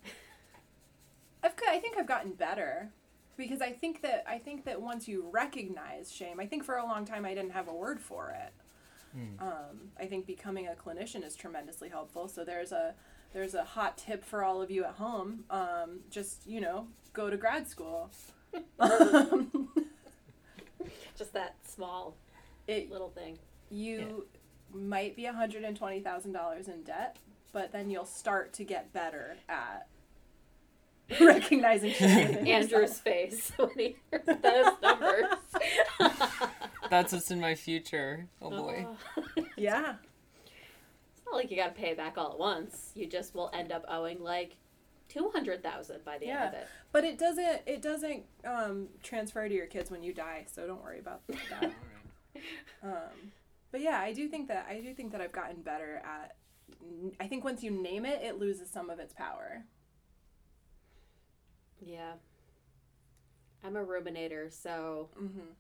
I've I think I've gotten better because I think that I think that once you recognize shame, I think for a long time I didn't have a word for it. Um, I think becoming a clinician is tremendously helpful. So there's a there's a hot tip for all of you at home. Um, just you know, go to grad school. um, Just that small it, little thing. you might be $120,000 in debt, but then you'll start to get better at recognizing Andrew's face when he heard those numbers. That's what's in my future. Oh boy. Oh. Yeah. It's not like you got to pay it back all at once. You just will end up owing like two hundred thousand by the end of Yeah. it. But it doesn't it doesn't um, transfer to your kids when you die, so don't worry about that. um, but yeah, I do think that I do think that I've gotten better at I think once you name it, it loses some of its power. Yeah. I'm a ruminator, so Mhm.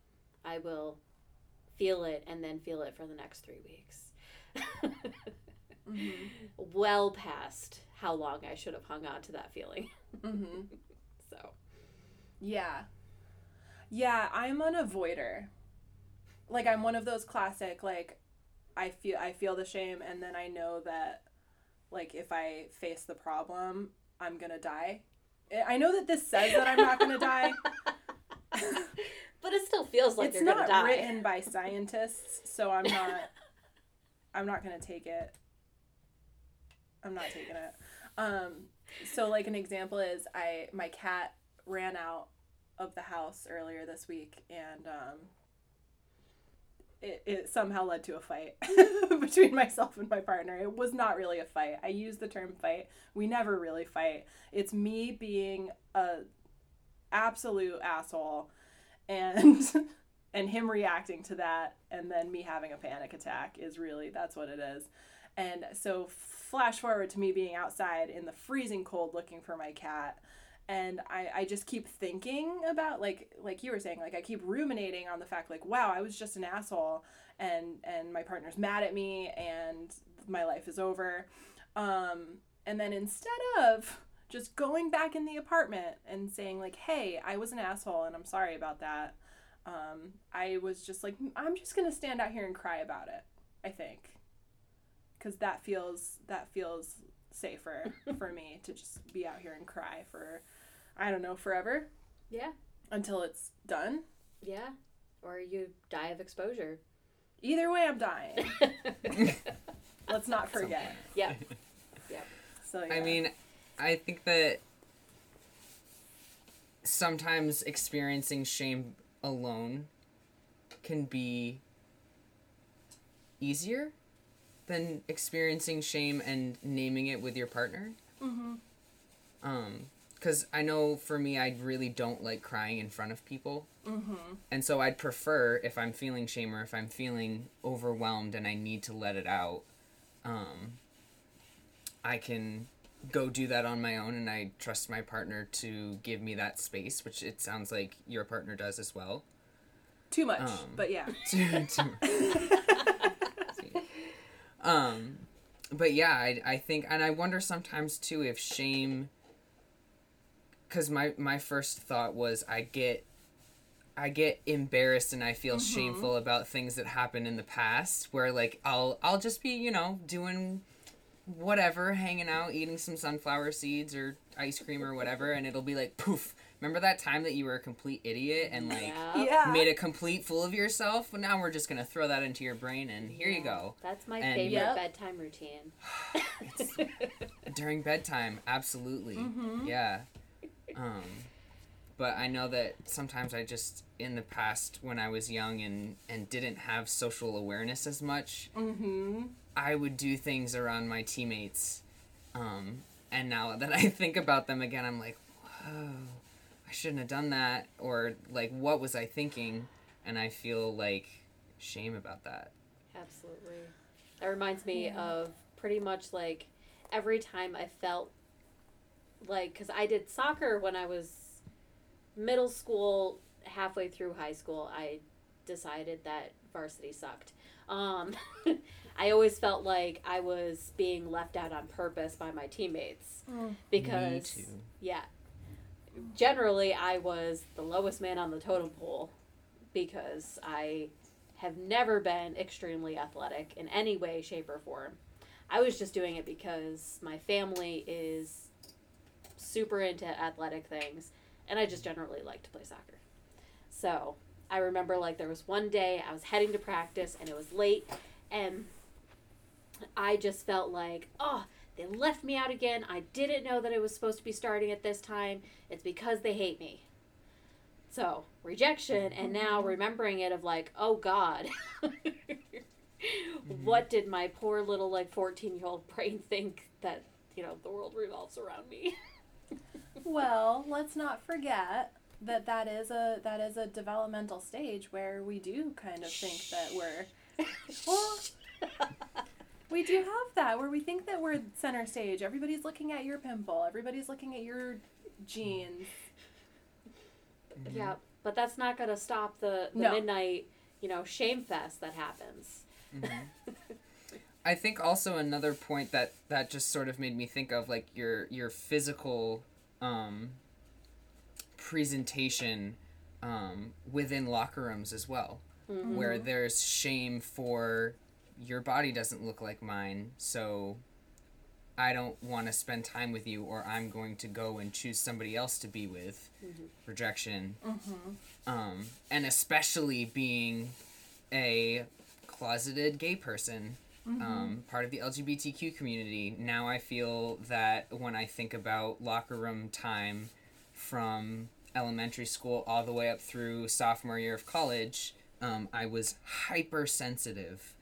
I will feel it and then feel it for the next three weeks. Mhm. Well past how long I should have hung on to that feeling. Mhm. So Yeah. Yeah, I'm an avoider. Like I'm one of those classic like I feel I feel the shame and then I know that like if I face the problem, I'm going to die. I- know that this says that I'm not going to die. But it still feels like it's you're not gonna die. written by scientists, so I'm not I'm not going to take it. I'm not taking it. Um so like an example is I my cat ran out of the house earlier this week and um it, it somehow led to a fight between myself and my partner. It was not really a fight. I use the term fight. We never really fight. It's me being a absolute asshole and and him reacting to that and then me having a panic attack is really that's what it is. And so flash forward to me being outside in the freezing cold looking for my cat. And I, I just keep thinking about like like you were saying like I keep ruminating on the fact like wow I was just an asshole and and my partner's mad at me and my life is over. Um, and then instead of just going back in the apartment and saying like hey I was an asshole and I'm sorry about that um, I was just like I'm just gonna stand out here and cry about it I think because that feels that feels safer for me to just be out here and cry for I don't know forever Yeah. until it's done. Yeah. Or you die of exposure. Either way, I'm dying. Let's not forget. yeah. Yeah. So yeah. I mean, I think that sometimes experiencing shame alone can be easier than experiencing shame and naming it with your partner. hmm Um, because I know for me, I really don't like crying in front of people. hmm And so I'd prefer if I'm feeling shame or if I'm feeling overwhelmed and I need to let it out, um, I can go do that on my own and I trust my partner to give me that space, which it sounds like your partner does as well. Too much, Um, but yeah. To- to- um, but yeah, I, I think, and I wonder sometimes too if shame because my my first thought was I get I get embarrassed and I feel mm-hmm. shameful about things that happened in the past where like I'll I'll just be, you know, doing whatever, hanging out, eating some sunflower seeds or ice cream or whatever and it'll be like poof. Remember that time that you were a complete idiot and like Yeah. Yeah. made a complete fool of yourself? Well, now we're just going to throw that into your brain and here you go. That's my And- favorite Yep. bedtime routine. during bedtime absolutely Mhm. yeah um but i know that sometimes i just in the past when i was young and and didn't have social awareness as much Mm-hmm. i would do things around my teammates um and now that i think about them again i'm like whoa i shouldn't have done that or like what was i thinking and i feel like shame about that Absolutely. That reminds me Yeah. of pretty much like every time I felt like, because I did soccer when I was middle school, halfway through high school, I decided that varsity sucked. Um, I always felt like I was being left out on purpose by my teammates because, Me too. yeah, generally I was the lowest man on the totem pole because I have never been extremely athletic in any way, shape, or form. I was just doing it because my family is super into athletic things, and I just generally like to play soccer. So I remember like there was one day I was heading to practice and it was late, and I just felt like, oh, they left me out again. I didn't know that it was supposed to be starting at this time. It's because they hate me. So, rejection, and mm-hmm. now remembering it of like, oh God, mm-hmm. what did my poor little like 14 year old brain think that, you know, the world revolves around me? Well, let's not forget that that is a that is a developmental stage where we do kind of think that we're well we do have that where we think that we're center stage. Everybody's looking at your pimple. Everybody's looking at your jeans. yeah, but that's not going to stop the, the No. midnight, you know, shame fest that happens. I think also another point that that just sort of made me think of like your your physical um, presentation um, within locker rooms as well, Mhm. where there's shame for your body doesn't look like mine, so I don't want to spend time with you, or I'm going to go and choose somebody else to be with. Rejection, Mm-hmm. um, and especially being a closeted gay person um, part of the LGBTQ community. Now I feel that when I think about locker room time from elementary school all the way up through sophomore year of college, um, I was hypersensitive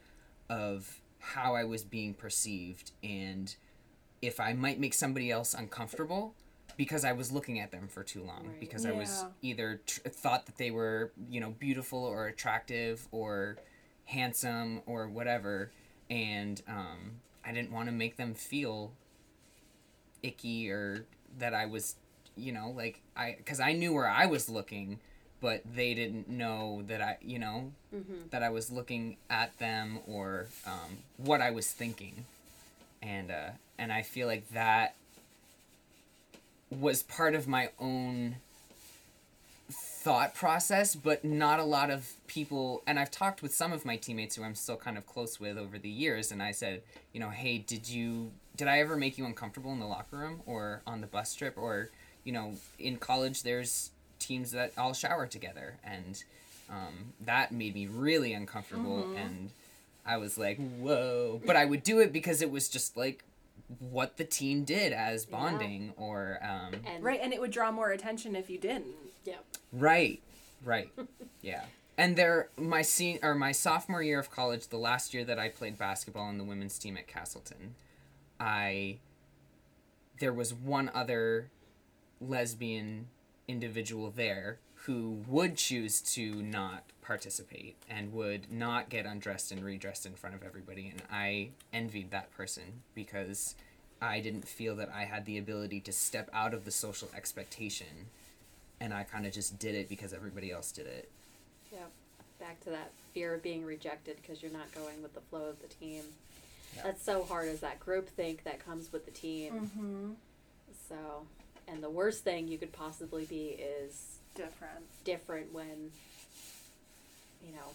of how I was being perceived and if I might make somebody else uncomfortable because I was looking at them for too long. Right. because I was either tr- thought that they were you know beautiful or attractive or handsome or whatever. And um, I didn't want to make them feel icky or that I was you know like I because I knew where I was looking but they didn't know that I you know Mhm. that I was looking at them or um, what I was thinking and uh, and I feel like that was part of my own thought process, but not a lot of people. And I've talked with some of my teammates who I'm still kind of close with over the years, and I said, you know, hey, did you, did I ever make you uncomfortable in the locker room or on the bus trip or, you know, in college, there's teams that all shower together, and um, that made me really uncomfortable, and I was like, whoa. But I would do it because it was just like what the team did as Yeah. bonding or um, And Right, and it would draw more attention if you didn't. yeah. Right, right, yeah. And there, my sen- or my sophomore year of college, the last year that I played basketball on the women's team at Castleton, I there was one other lesbian individual there who would choose to not participate and would not get undressed and redressed in front of everybody, and I envied that person because I didn't feel that I had the ability to step out of the social expectation and I kind of just did it because everybody else did it. Yeah, back to that fear of being rejected because you're not going with the flow of the team. Yeah. That's so hard as that group think that comes with the team. Mm-hmm. So, And the worst thing you could possibly be is Different. different when, you know,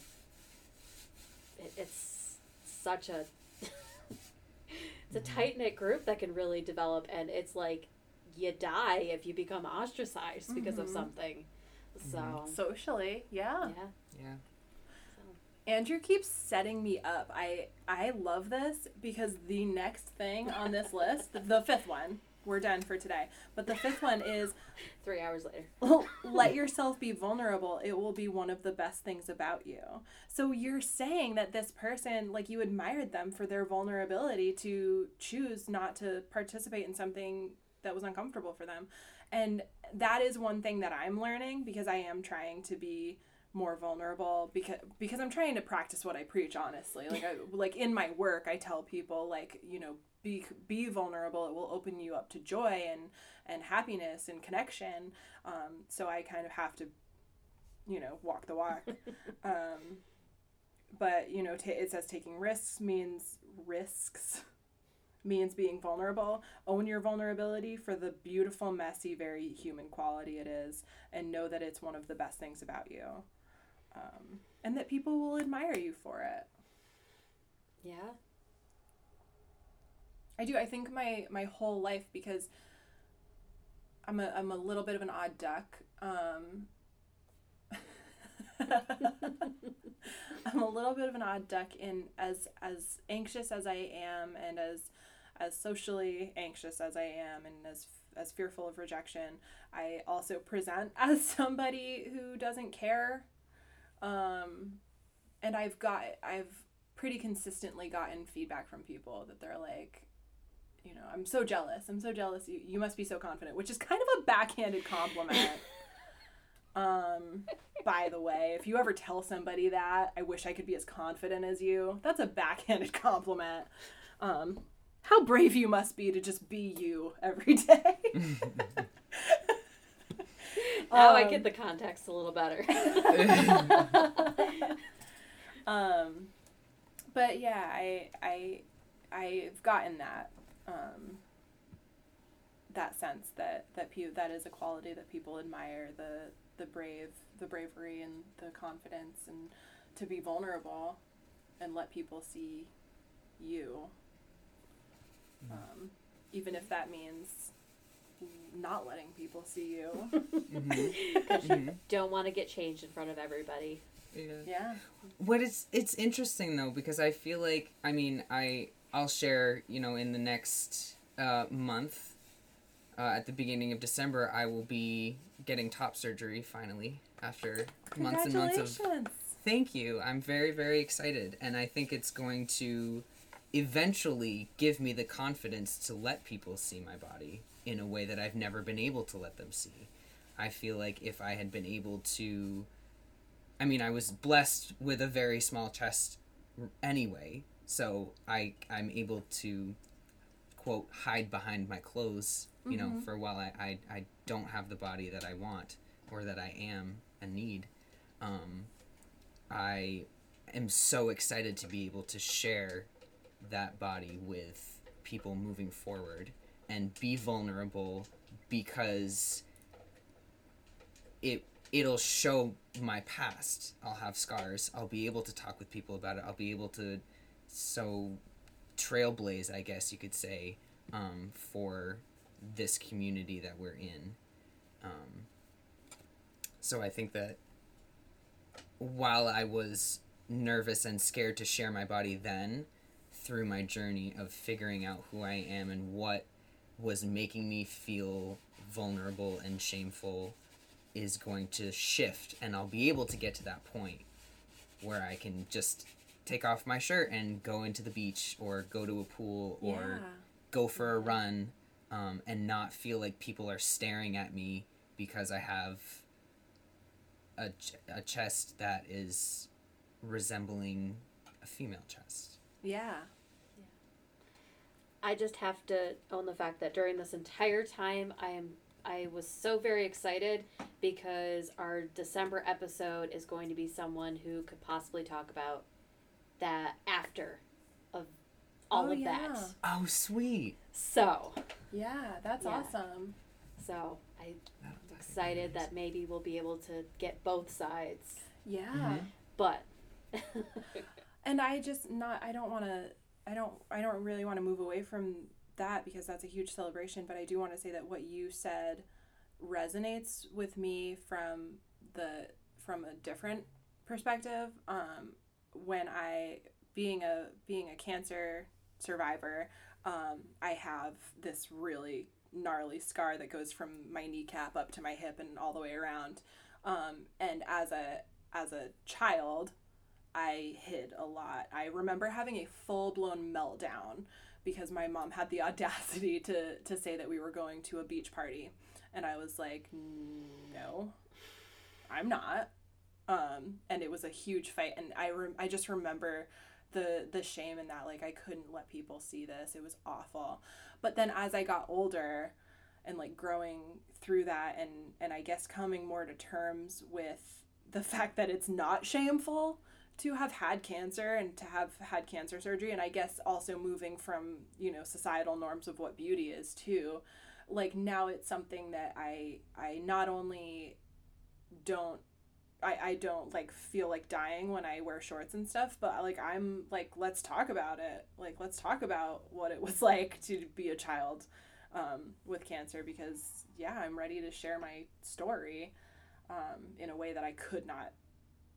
it, it's such a it's a tight knit group that can really develop, and it's like you die if you become ostracized because of Mhm. something. So Socially, yeah. yeah, Yeah. Andrew keeps setting me up. I I love this because the next thing on this list, the fifth one, we're done for today. But the fifth one is three hours later. let yourself be vulnerable. It will be one of the best things about you. So you're saying that this person, like you admired them for their vulnerability to choose not to participate in something that was uncomfortable for them. And that is one thing that I'm learning because I am trying to be more vulnerable because because I'm trying to practice what I preach honestly. Like I, like in my work I tell people like, you know, be be vulnerable. It will open you up to joy and and happiness and connection. Um, so I kind of have to, you know, walk the walk. um, but you know, ta it says taking risks means risks means being vulnerable. Own your vulnerability for the beautiful, messy, very human quality it is, and know that it's one of the best things about you, um, and that people will admire you for it. Yeah. I do. I think my my whole life because I'm a I'm a little bit of an odd duck. Um, I'm a little bit of an odd duck in as as anxious as I am and as as socially anxious as I am and as as fearful of rejection. I also present as somebody who doesn't care. Um, and I've got I've pretty consistently gotten feedback from people that they're like you know, I'm so jealous. I'm so jealous. You, you must be so confident, which is kind of a backhanded compliment. um, by the way, if you ever tell somebody that, I wish I could be as confident as you. That's a backhanded compliment. Um, how brave you must be to just be you every day. Now I Um, get the context a little better. um, but yeah, I I I've gotten that um, that sense that that pe- that is a quality that people admire the the brave the bravery and the confidence and to be vulnerable and let people see you um, even if that means not letting people see you Mm-hmm. Don't want to get changed in front of everybody. Yeah. yeah What it's it's interesting though because I feel like I mean I I'll share you know in the next uh, month uh, at the beginning of December I will be getting top surgery finally after months and months of Thank you. I'm very, very excited. And I think it's going to eventually give me the confidence to let people see my body in a way that I've never been able to let them see. I feel like if I had been able to. I mean, I was blessed with a very small chest anyway, so I, I'm able to, quote, hide behind my clothes, you know, for a while I, I, I don't have the body that I want or that I am and need. Um, I am so excited to be able to share that body with people moving forward and be vulnerable because it it'll show my past. I'll have scars. I'll be able to talk with people about it. I'll be able to so trailblaze, I guess you could say, um, for this community that we're in. Um, so I think that while I was nervous and scared to share my body then, through my journey of figuring out who I am and what was making me feel vulnerable and shameful is going to shift and I'll be able to get to that point where I can just take off my shirt and go into the beach or go to a pool or yeah. go for a run um, and not feel like people are staring at me because I have a, ch- a chest that is resembling a female chest. yeah. I just have to own the fact that during this entire time I am I was so very excited because our December episode is going to be someone who could possibly talk about that after of all Oh, of yeah. that. Oh, sweet. So, yeah that's Yeah. awesome So I'm excited that maybe we'll be able to get both sides. Yeah. Mhm. But And I just not I don't want to I don't I don't really want to move away from that because that's a huge celebration, but I do want to say that what you said resonates with me from the from a different perspective um when I being a being a cancer survivor um I have this really gnarly scar that goes from my kneecap up to my hip and all the way around um and as a as a child I hid a lot. I remember having a full blown meltdown because my mom had the audacity to to say that we were going to a beach party, and I was like, no, I'm not. Um, and it was a huge fight, and I rem- I just remember the the shame in that like I couldn't let people see this. It was awful. But then as I got older and like growing through that and and I guess coming more to terms with the fact that it's not shameful to have had cancer and to have had cancer surgery and I guess also moving from, you know, societal norms of what beauty is too. Like now it's something that I I not only don't I, I don't like feel like dying when I wear shorts and stuff, but like I'm like let's talk about it. Like let's talk about what it was like to be a child um, with cancer because yeah, I'm ready to share my story um, in a way that I could not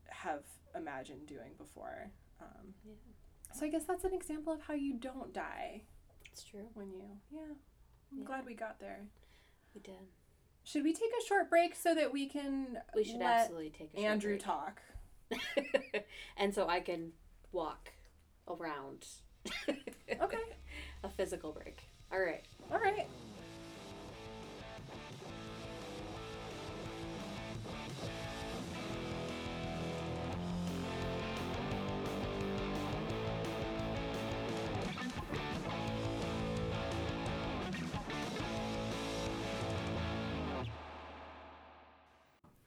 have imagined doing before. Um, Yeah. So I guess that's an example of how you don't die it's true. when you yeah. I'm Yeah. glad we got there. We did. Should we take a short break so that we can We should let absolutely take a short Andrew break. talk? and so I can walk around. Okay. A physical break. All right. All right.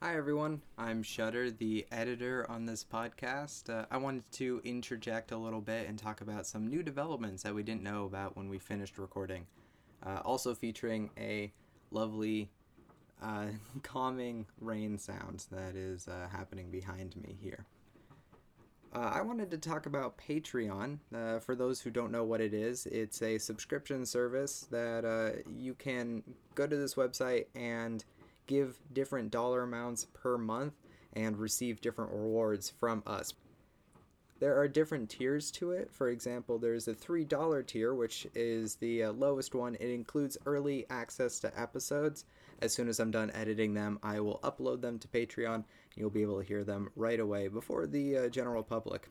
Hi everyone, I'm Shutter, the editor on this podcast. Uh, I wanted to interject a little bit and talk about some new developments that we didn't know about when we finished recording. Uh, also featuring a lovely, uh, calming rain sound that is uh, happening behind me here. Uh, I wanted to talk about Patreon. Uh, for those who don't know what it is, it's a subscription service that you can go to this website and give different dollar amounts per month and receive different rewards from us. There are different tiers to it. For example, there's a $3 tier, which is the uh, lowest one. It includes early access to episodes. As soon as I'm done editing them, I will upload them to Patreon. You'll be able to hear them right away before the uh, general public.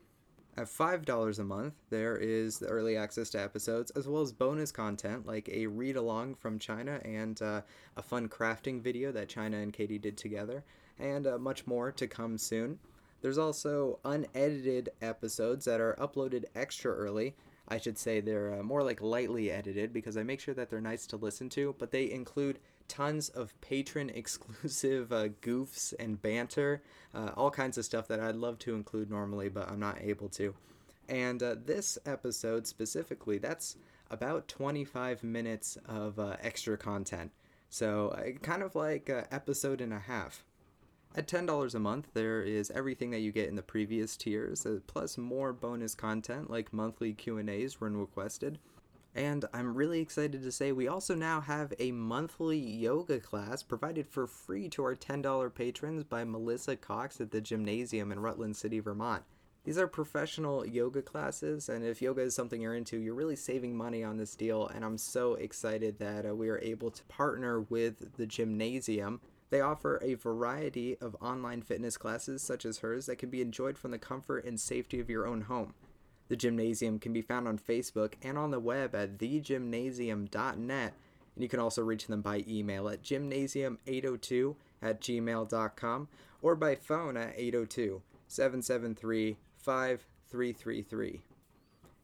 At $5 a month, there is the early access to episodes, as well as bonus content like a read along from China and uh, a fun crafting video that China and Katie did together, and uh, much more to come soon. There's also unedited episodes that are uploaded extra early. I should say they're uh, more like lightly edited because I make sure that they're nice to listen to, but they include tons of patron exclusive uh, goofs and banter, uh, all kinds of stuff that I'd love to include normally, but I'm not able to. And uh, this episode specifically, that's about 25 minutes of uh, extra content. So, uh, kind of like an episode and a half. At $10 a month, there is everything that you get in the previous tiers, uh, plus more bonus content like monthly Q&As when requested. And I'm really excited to say we also now have a monthly yoga class provided for free to our $10 patrons by Melissa Cox at the gymnasium in Rutland City, Vermont. These are professional yoga classes, and if yoga is something you're into, you're really saving money on this deal. And I'm so excited that uh, we are able to partner with the gymnasium. They offer a variety of online fitness classes, such as hers, that can be enjoyed from the comfort and safety of your own home. The gymnasium can be found on Facebook and on the web at thegymnasium.net, and you can also reach them by email at gymnasium802 at gmail.com or by phone at 802 773 5333.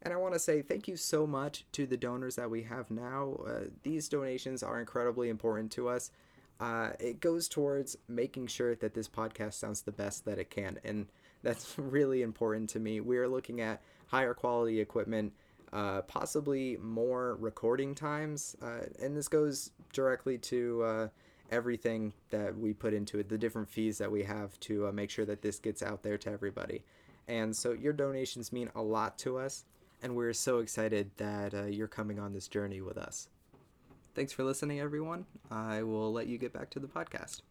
And I want to say thank you so much to the donors that we have now. Uh, these donations are incredibly important to us. Uh, it goes towards making sure that this podcast sounds the best that it can. And that's really important to me. We are looking at higher quality equipment, uh, possibly more recording times. Uh, and this goes directly to uh, everything that we put into it, the different fees that we have to uh, make sure that this gets out there to everybody. And so your donations mean a lot to us, and we're so excited that uh, you're coming on this journey with us. Thanks for listening, everyone. I will let you get back to the podcast.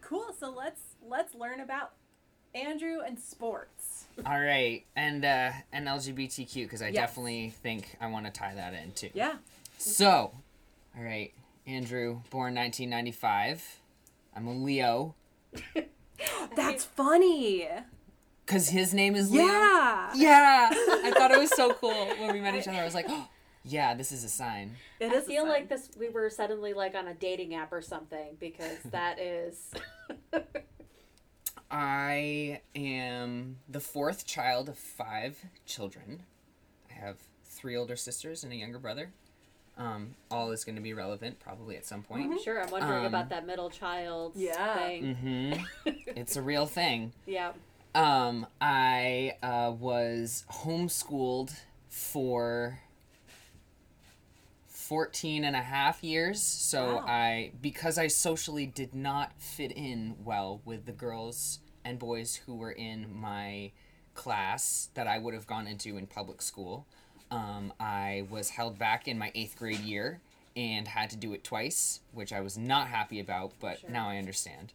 Cool. So let's let's learn about Andrew and sports. All right, and uh, and LGBTQ because I Yes. definitely think I want to tie that in too. Yeah. So, all right, Andrew, born 1995. I'm a Leo That's funny. because his name is Leo. Yeah. Yeah, I thought it was so cool when we met each other. I was like, oh, yeah, this is a sign. It I is. feel sign. like this we were suddenly like on a dating app or something because that is I am the fourth child of five children. I have three older sisters and a younger brother. Um, all is going to be relevant probably at some point. sure. I'm wondering Um, about that middle child Yeah. thing. hmm it's a real thing. Yeah. Um, I uh, was homeschooled for 14 and a half years. So Wow. I, because I socially did not fit in well with the girls and boys who were in my class that I would have gone into in public school, um, I was held back in my eighth grade year and had to do it twice, which I was not happy about, but Sure. now I understand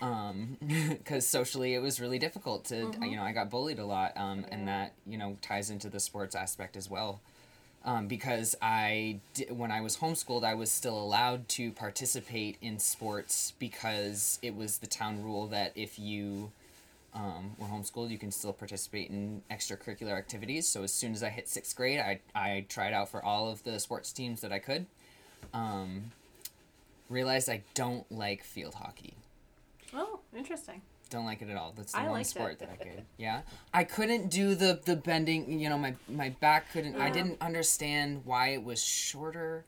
um because socially it was really difficult to you know i got bullied a lot um and that you know ties into the sports aspect as well um because i when i was homeschooled i was still allowed to participate in sports because it was the town rule that if you um, were homeschooled you can still participate in extracurricular activities. So as soon as i hit sixth grade i, I tried out for all of the sports teams that i could. Um, realized i don't like field hockey. Oh, interesting. Don't like it at all. That's the I one liked sport it. that I could. Yeah, I couldn't do the the bending. You know, my my back couldn't. I didn't understand why it was shorter.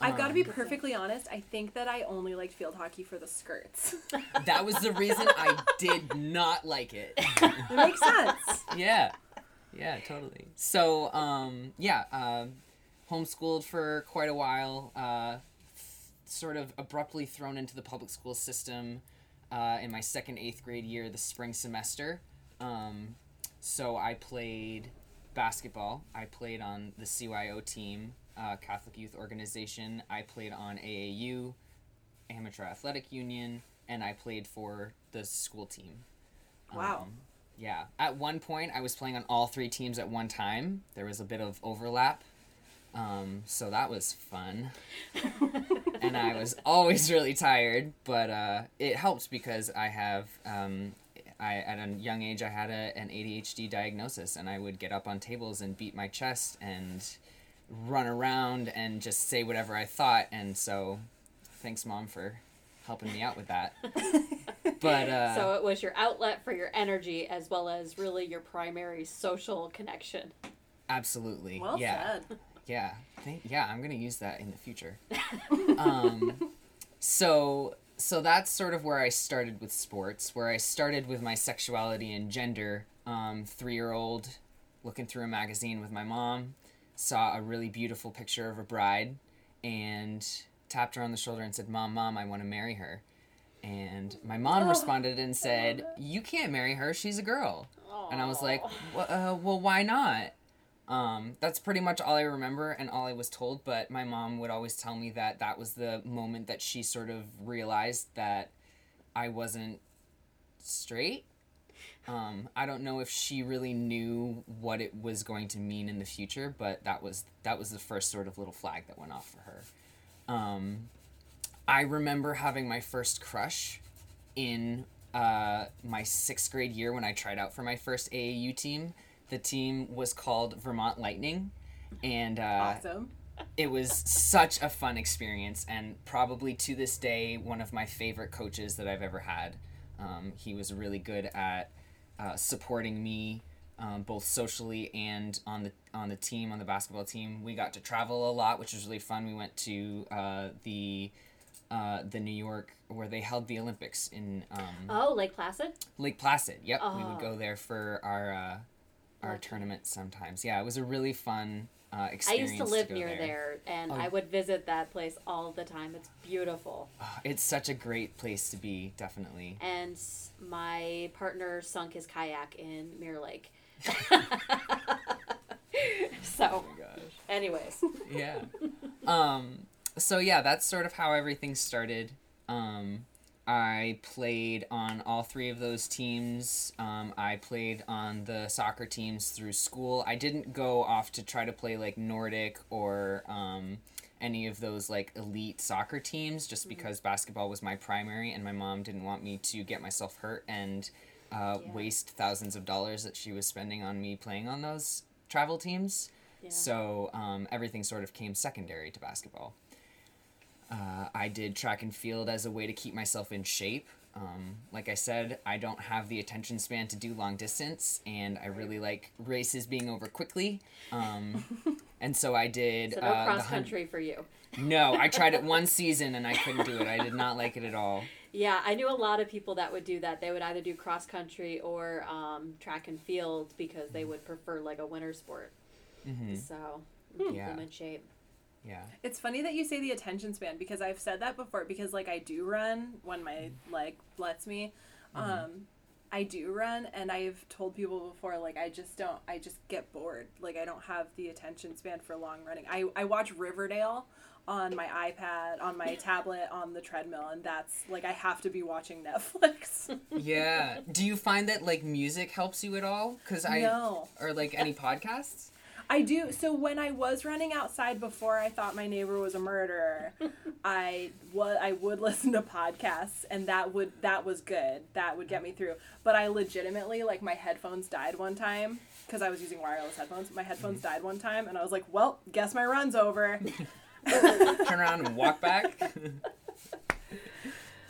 I've got to be Um, perfectly honest. I think that I only liked field hockey for the skirts. That was the reason I did not like it. it makes sense. yeah, yeah, totally. So, um, yeah, um, homeschooled for quite a while. Uh, sort of abruptly thrown into the public school system uh, in my second eighth grade year, the spring semester. Um, so I played basketball. I played on the CYO team, uh, Catholic Youth Organization. I played on AAU, Amateur Athletic Union, and I played for the school team. Wow. Um, yeah. At one point, I was playing on all three teams at one time. There was a bit of overlap. Um, so that was fun. and I was always really tired, but uh, it helped because I have, um, I at a young age, I had a, an ADHD diagnosis, and I would get up on tables and beat my chest and run around and just say whatever I thought. And so, thanks, mom, for helping me out with that. But uh, so it was your outlet for your energy as well as really your primary social connection. absolutely, Well yeah. said. Yeah, yeah, I'm gonna use that in the future. um, so so that's sort of where I started with sports, where I started with my sexuality and gender. Um, Three year old, looking through a magazine with my mom, saw a really beautiful picture of a bride, and tapped her on the shoulder and said, "Mom, mom, I want to marry her." And my mom Oh, responded and said, "You can't marry her. She's a girl." And I was like, "Wh- uh, "Well, why not?" Um, that's pretty much all I remember and all I was told. But my mom would always tell me that that was the moment that she sort of realized that I wasn't straight. Um, I don't know if she really knew what it was going to mean in the future, but that was that was the first sort of little flag that went off for her. Um, I remember having my first crush in uh, my sixth grade year when I tried out for my first AAU team. The team was called Vermont Lightning, and uh, Awesome. it was such a fun experience and probably to this day one of my favorite coaches that I've ever had. Um, he was really good at uh, supporting me um, both socially and on the on the team on the basketball team. We got to travel a lot, which was really fun. We went to uh, the uh, the New York where they held the Olympics in um, Oh, Lake Placid? Lake Placid. Yep, we Oh. would go there for our uh, our tournaments sometimes. Yeah, it was a really fun uh, I used to live go near there, and Oh. I would visit that place all the time. It's beautiful. Oh, it's such a great place to be, definitely. And my partner sunk his kayak in Mirror Lake. so, Oh my gosh. anyways, yeah. Um, so yeah, that's sort of how everything started. Um, I played on all three of those teams. Um, I played on the soccer teams through school. I didn't go off to try to play like Nordic or um, any of those like elite soccer teams just because basketball was my primary and my mom didn't want me to get myself hurt and uh, Yeah. waste thousands of dollars that she was spending on me playing on those travel teams. yeah. So um, everything sort of came secondary to basketball. Uh, I did track and field as a way to keep myself in shape. Um, like I said, I don't have the attention span to do long distance, and I really like races being over quickly. Um, and so I did. so no uh, cross hun- country for you. No, I tried it one season and I couldn't do it. I did not like it at all. Yeah, I knew a lot of people that would do that. They would either do cross country or um, track and field because they would prefer like a winter sport. hmm So, keep Yeah. them in shape. Yeah. It's funny that you say the attention span because I've said that before because like I do run when my leg lets me. Um I do run and I've told people before like I just don't I just get bored. Like I don't have the attention span for long running. I I watch Riverdale on my iPad, on my tablet, on the treadmill and that's like I have to be watching Netflix. Yeah. Do you find that like music helps you at all? Cuz I no. or like any podcasts? I do. So when I was running outside before I thought my neighbor was a murderer, I was I would listen to podcasts and that would that was good. That would get me through. But I legitimately like my headphones died one time because I was using wireless headphones. My headphones died one time and I was like, "Well, guess my run's over." Turn around and walk back?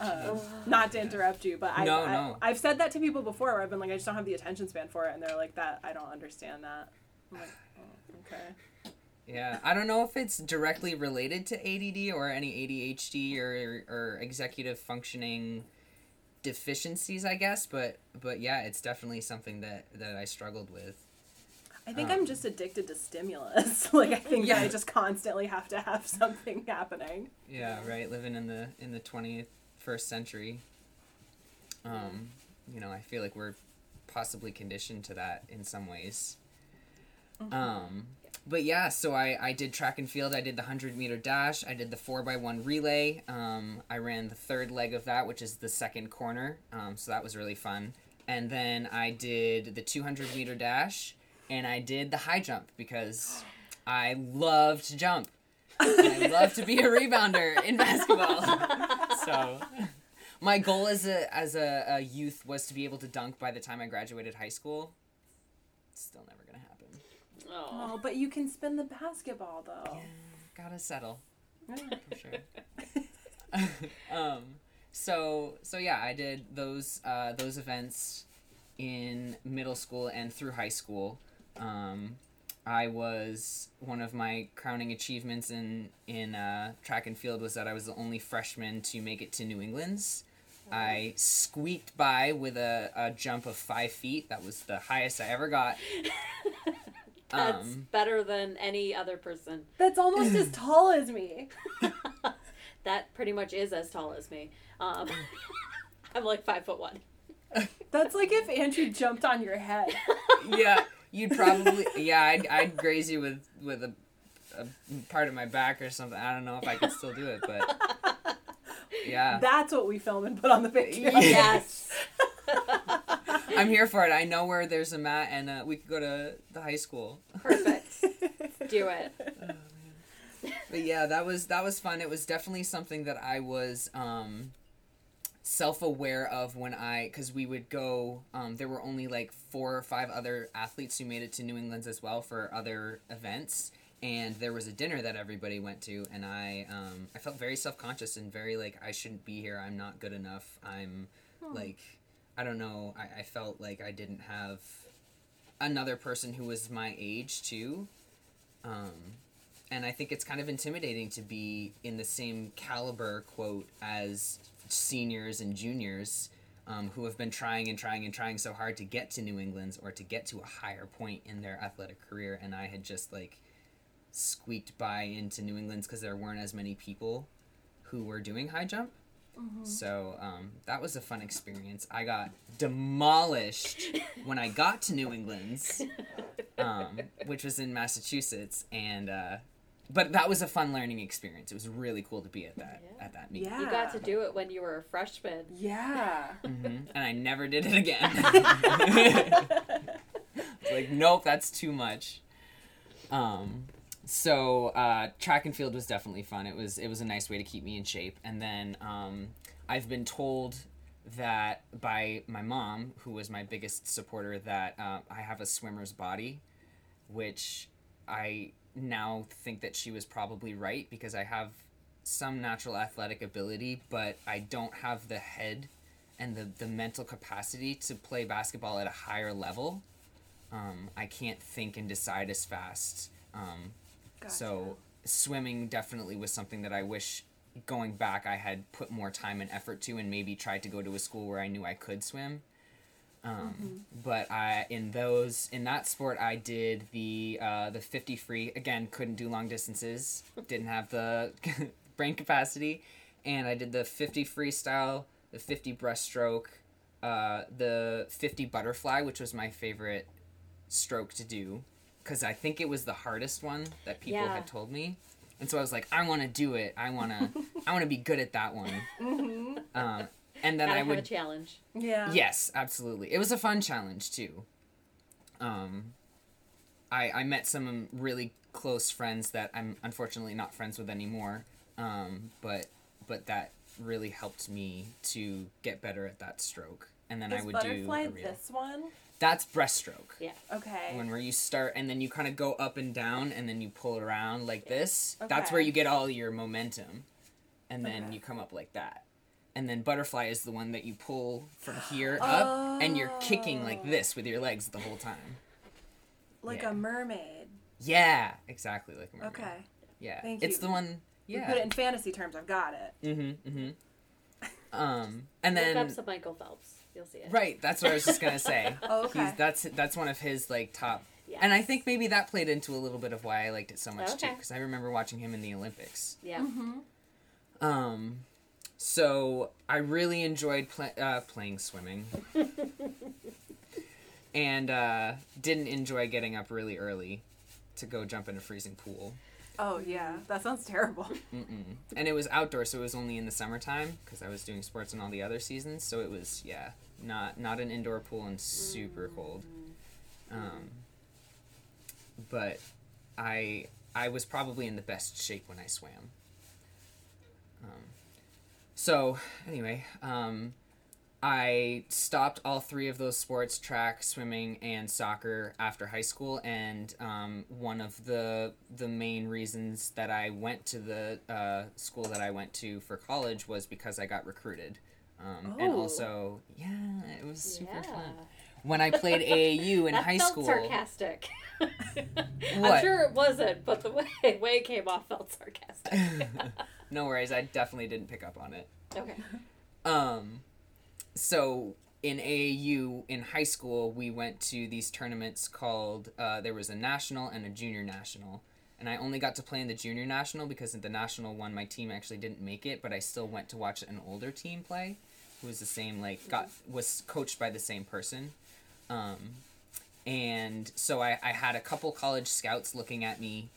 Um, not to interrupt you, but I, No, I no. I've said that to people before where I've been like, I just don't have the attention span for it, and they're like, "That I don't understand that." I'm like, oh, okay. Yeah, I don't know if it's directly related to ADD or any ADHD or or executive functioning deficiencies, I guess, but but yeah, it's definitely something that that I struggled with. I think Um, I'm just addicted to stimulus. like I think that I just constantly have to have something happening. Yeah, right. Living in the in the twenty first century. Um, you know, I feel like we're possibly conditioned to that in some ways. Um, but yeah, so I, I did track and field. I did the 100 meter dash. I did the 4x1 relay. Um, I ran the third leg of that, which is the second corner. Um, so that was really fun. And then I did the 200 meter dash. And I did the high jump because I love to jump. I love to be a rebounder in basketball. so my goal as a as a, a youth was to be able to dunk by the time I graduated high school. Still never. Oh. Oh, but you can spin the basketball though. Gotta settle Yeah. for sure. um, so so yeah, I did those uh, those events in middle school and through high school. Um, I was one of my crowning achievements in in uh, track and field was that I was the only freshman to make it to New England's. I squeaked by with a, a jump of five feet. That was the highest I ever got. That's Um, better than any other person. That's almost as tall as me. That pretty much is as tall as me. Um, I'm like five foot one. That's like if Andrew jumped on your head. yeah, you'd probably yeah, I'd, I'd graze you with with a, a part of my back or something. I don't know if I could still do it, but yeah, That's what we film and put on the picture. Yes. I'm here for it. I know where there's a mat, and uh, we could go to the high school. Perfect. Do it. But yeah, that was that was fun. It was definitely something that I was um, self-aware of when I because we would go. Um, there were only like four or five other athletes who made it to New England's as well for other events, and there was a dinner that everybody went to, and I um, I felt very self-conscious and very like I shouldn't be here. I'm not good enough. I'm like I don't know. I, I felt like I didn't have another person who was my age too. Um, and I think it's kind of intimidating to be in the same caliber quote as seniors and juniors. um, who have been trying and trying and trying so hard to get to New England's or to get to a higher point in their athletic career, and I had just like squeaked by into New England's because there weren't as many people who were doing high jump. So um, that was a fun experience. I got demolished when I got to New England's, um, which was in Massachusetts, and uh, but that was a fun learning experience. It was really cool to be at that Yeah. at that meet. Yeah. You got to do it when you were a freshman. Yeah. hmm And I never did it again. Like, nope, that's too much. Um, so uh, track and field was definitely fun. It was it was a nice way to keep me in shape. And then um, I've been told that by my mom, who was my biggest supporter, that uh, I have a swimmer's body, which I now think that she was probably right because I have some natural athletic ability, but I don't have the head and the, the mental capacity to play basketball at a higher level. Um, I can't think and decide as fast. Um, so swimming definitely was something that I wish going back I had put more time and effort to and maybe tried to go to a school where I knew I could swim. Um, But I in those in that sport I did the uh, the fifty free. Again couldn't do long distances didn't have the brain capacity. And I did the fifty freestyle the fifty breaststroke uh, the fifty butterfly which was my favorite stroke to do because I think it was the hardest one that people Yeah. had told me and so I was like I want to do it I want to I want to be good at that one um, and then Gotta I have would a challenge. Yeah. Yes, absolutely. It was a fun challenge too. Um, I I met some really close friends that I'm unfortunately not friends with anymore. Um, but but that really helped me to get better at that stroke. And then I would butterfly do a reel. this one? That's breaststroke. Yeah. Okay. When where you start and then you kind of go up and down and then you pull around like this. Okay. That's where you get all your momentum. And then Okay. you come up like that. And then butterfly is the one that you pull from here up and you're kicking like Oh. this with your legs the whole time. like yeah. a mermaid. Yeah, exactly like a mermaid. Okay. Yeah. Thank it's you. the one You yeah. put it in fantasy terms. I've got it. Mhm. Mhm. Um and Look then up some Michael Phelps. You'll see it. Right, that's what I was just gonna say. Oh, okay. He's, that's that's one of his like top, Yeah. and I think maybe that played into a little bit of why I liked it so much too, because I remember watching him in the Olympics. Yeah. Mm-hmm. Um, so I really enjoyed pla- uh, playing swimming, and uh, didn't enjoy getting up really early to go jump in a freezing pool. Oh yeah, that sounds terrible. Mm-mm. And it was outdoor, so it was only in the summertime because I was doing sports in all the other seasons. So it was yeah, not not an indoor pool and super cold. Um, but I I was probably in the best shape when I swam. Um, so anyway, um, I stopped all three of those sports track, swimming, and soccer after high school. And um, one of the the main reasons that I went to the uh, school that I went to for college was because I got recruited. Um, And Oh. also, yeah, it was super Yeah. fun. When I played AAU in that high felt school, sarcastic. I'm sure it wasn't, but the way, way it came off felt sarcastic. no worries, I definitely didn't pick up on it. okay. Um, so in AAU in high school, we went to these tournaments called uh, there was a national and a junior national, and I only got to play in the junior national because in the national one, my team actually didn't make it, but I still went to watch an older team play, who was the same like got was coached by the same person. Um, and so I, I had a couple college scouts looking at me,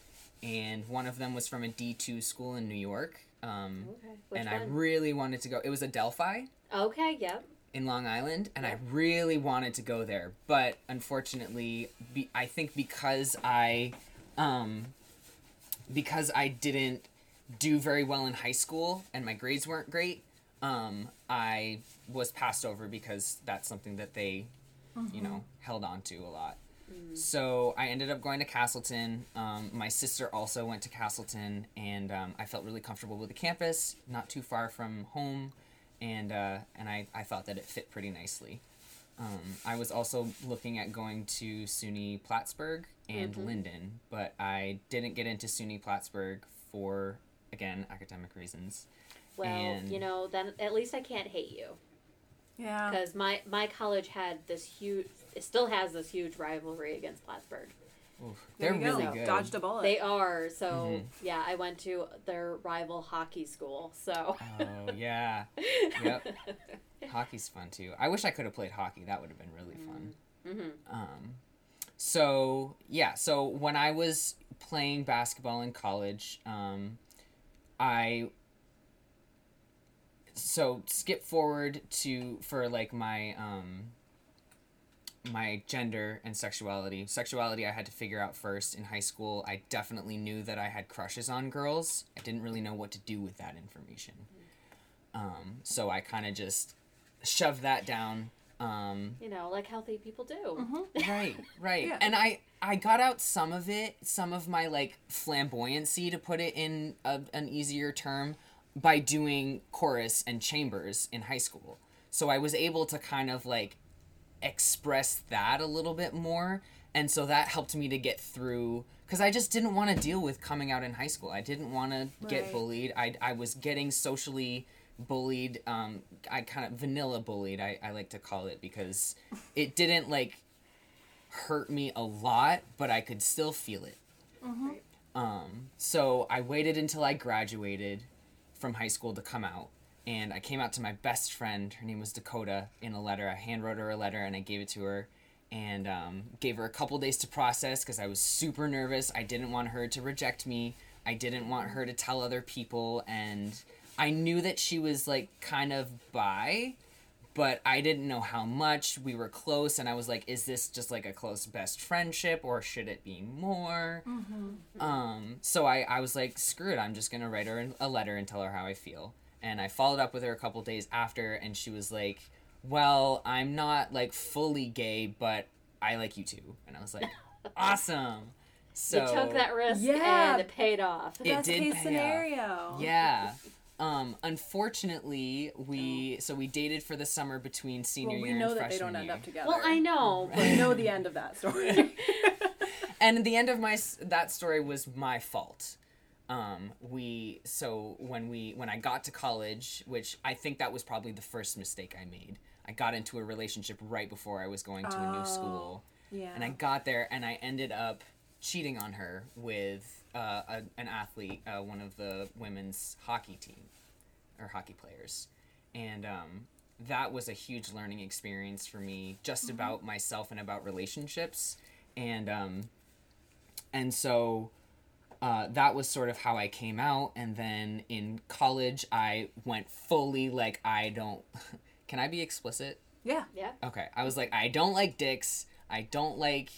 and one of them was from a D two school in New York. Um, Okay. And I really wanted to go. It was Adelphi okay. Yep. in Long Island, and I really wanted to go there, but unfortunately, be, I think because I, um, because I didn't do very well in high school and my grades weren't great, um, I was passed over because that's something that they, you know, held on to a lot. So I ended up going to Castleton. Um, my sister also went to Castleton, and um, I felt really comfortable with the campus, not too far from home, and uh, and I, I thought that it fit pretty nicely. Um, I was also looking at going to SUNY Plattsburgh and Lyndon, but I didn't get into SUNY Plattsburgh for again academic reasons. Well, And- you know, then at least I can't hate you. Yeah. because my my college had this huge, it still has this huge rivalry against Plattsburgh. Oof, they're go. really good. Dodged a bullet. They are so Mhm. yeah. I went to their rival hockey school, so Oh yeah, yep. Hockey's fun too. I wish I could have played hockey. That would have been really fun. hmm Um, so yeah, so when I was playing basketball in college, um, I so skip forward to for like my um my gender and sexuality. Sexuality I had to figure out first in high school. I definitely knew that I had crushes on girls. I didn't really know what to do with that information. Um, so I kind of just shoved that down. Um, you know, like healthy people do. Mm-hmm. right right Yeah. and i i got out some of it some of my like flamboyancy to put it in a, an easier term by doing chorus and chambers in high school so i was able to kind of like express that a little bit more. And so that helped me to get through because i just didn't want to deal with coming out in high school. I didn't want to get bullied. I, I was getting socially bullied um i kind of vanilla bullied I, I like to call it because it didn't like hurt me a lot but i could still feel it. Right. um, so I waited until I graduated from high school to come out. And I came out to my best friend. Her name was Dakota in a letter. I handwrote her a letter and I gave it to her and um, gave her a couple days to process because I was super nervous. I didn't want her to reject me. I didn't want her to tell other people. And I knew that she was like kind of bi, but I didn't know how much. We were close, and I was like, is this just like a close best friendship, or should it be more? Um, so I, I was like, screw it, I'm just gonna write her a letter and tell her how I feel. And I followed up with her a couple days after, and she was like, well, I'm not like fully gay, but I like you too. And I was like, awesome. So you took that risk Yeah. and it paid off. It Best did case pay off. scenario. Yeah. Um, unfortunately, we so we dated for the summer between senior Well, we year know and that they don't end up together. well, I know, but We know the end of that story. and the end of my that story was my fault um we so when we when i got to college which i think that was probably the first mistake i made i got into a relationship right before i was going to a new Oh, school. Yeah. and i got there and i ended up cheating on her with uh, a, an athlete uh, one of the women's hockey team or hockey players. And um, that was a huge learning experience for me just about myself and about relationships. And um, and so uh, that was sort of how I came out. And then in college, I went fully like, I don't. Can I be explicit? yeah. yeah. Okay. I was like, I don't like dicks. I don't like